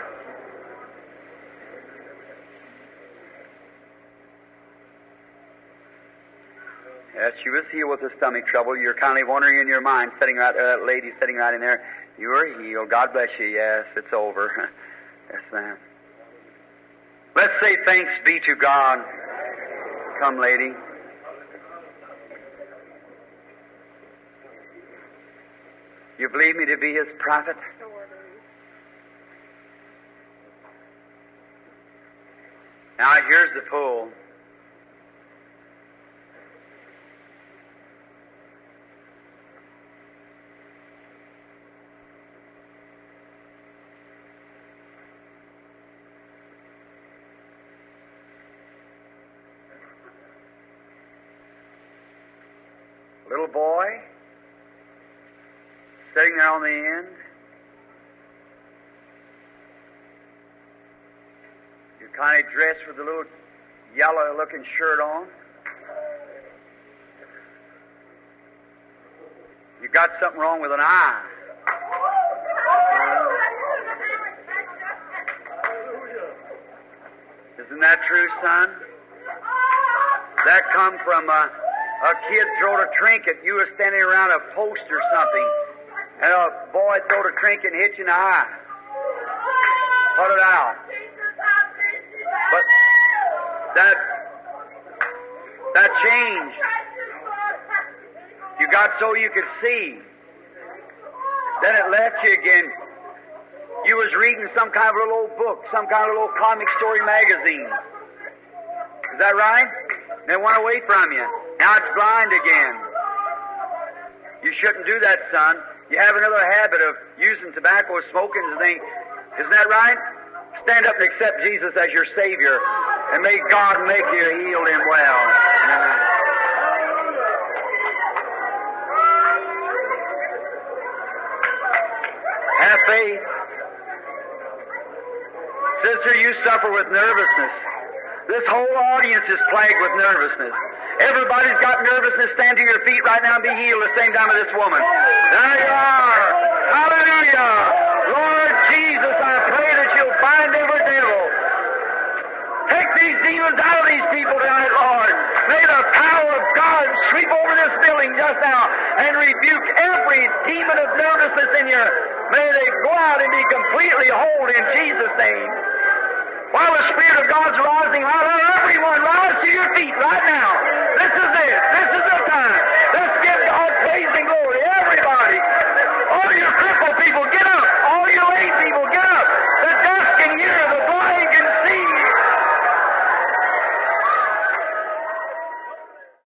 Yes, she was healed with the stomach trouble. You're kindly wondering in your mind, sitting right there, that lady sitting right in there. You are healed. God bless you. Yes, it's over. yes, ma'am. Let's say thanks be to God. Come, lady. You believe me to be his prophet? Now here's the pool. Little boy sitting there on the end. Kind of dressed with a little yellow looking shirt on. You got something wrong with an eye. Isn't that true, son? That come from a, a kid throwed a trinket. You were standing around a post or something, and a boy throwed a trinket and hit you in the eye. Put it out. That that changed. You got so you could see. Then it left you again. You was reading some kind of little old book, some kind of little comic story magazine. Is that right? It went away from you. Now it's blind again. You shouldn't do that, son. You have another habit of using tobacco, smoking, and things. Isn't that right? Stand up and accept Jesus as your Savior, and may God make you heal him well. Amen. Have faith. Sister, you suffer with nervousness. This whole audience is plagued with nervousness. Everybody's got nervousness. Stand to your feet right now and be healed the same time as this woman. There you are. Hallelujah. these demons out of these people tonight, Lord. May the power of God sweep over this building just now and rebuke every demon of nervousness in here. May they go out and be completely whole in Jesus' name. While the Spirit of God's rising, I let everyone rise to your feet right now. This is it. This is the time. Let's give God praise and glory. Every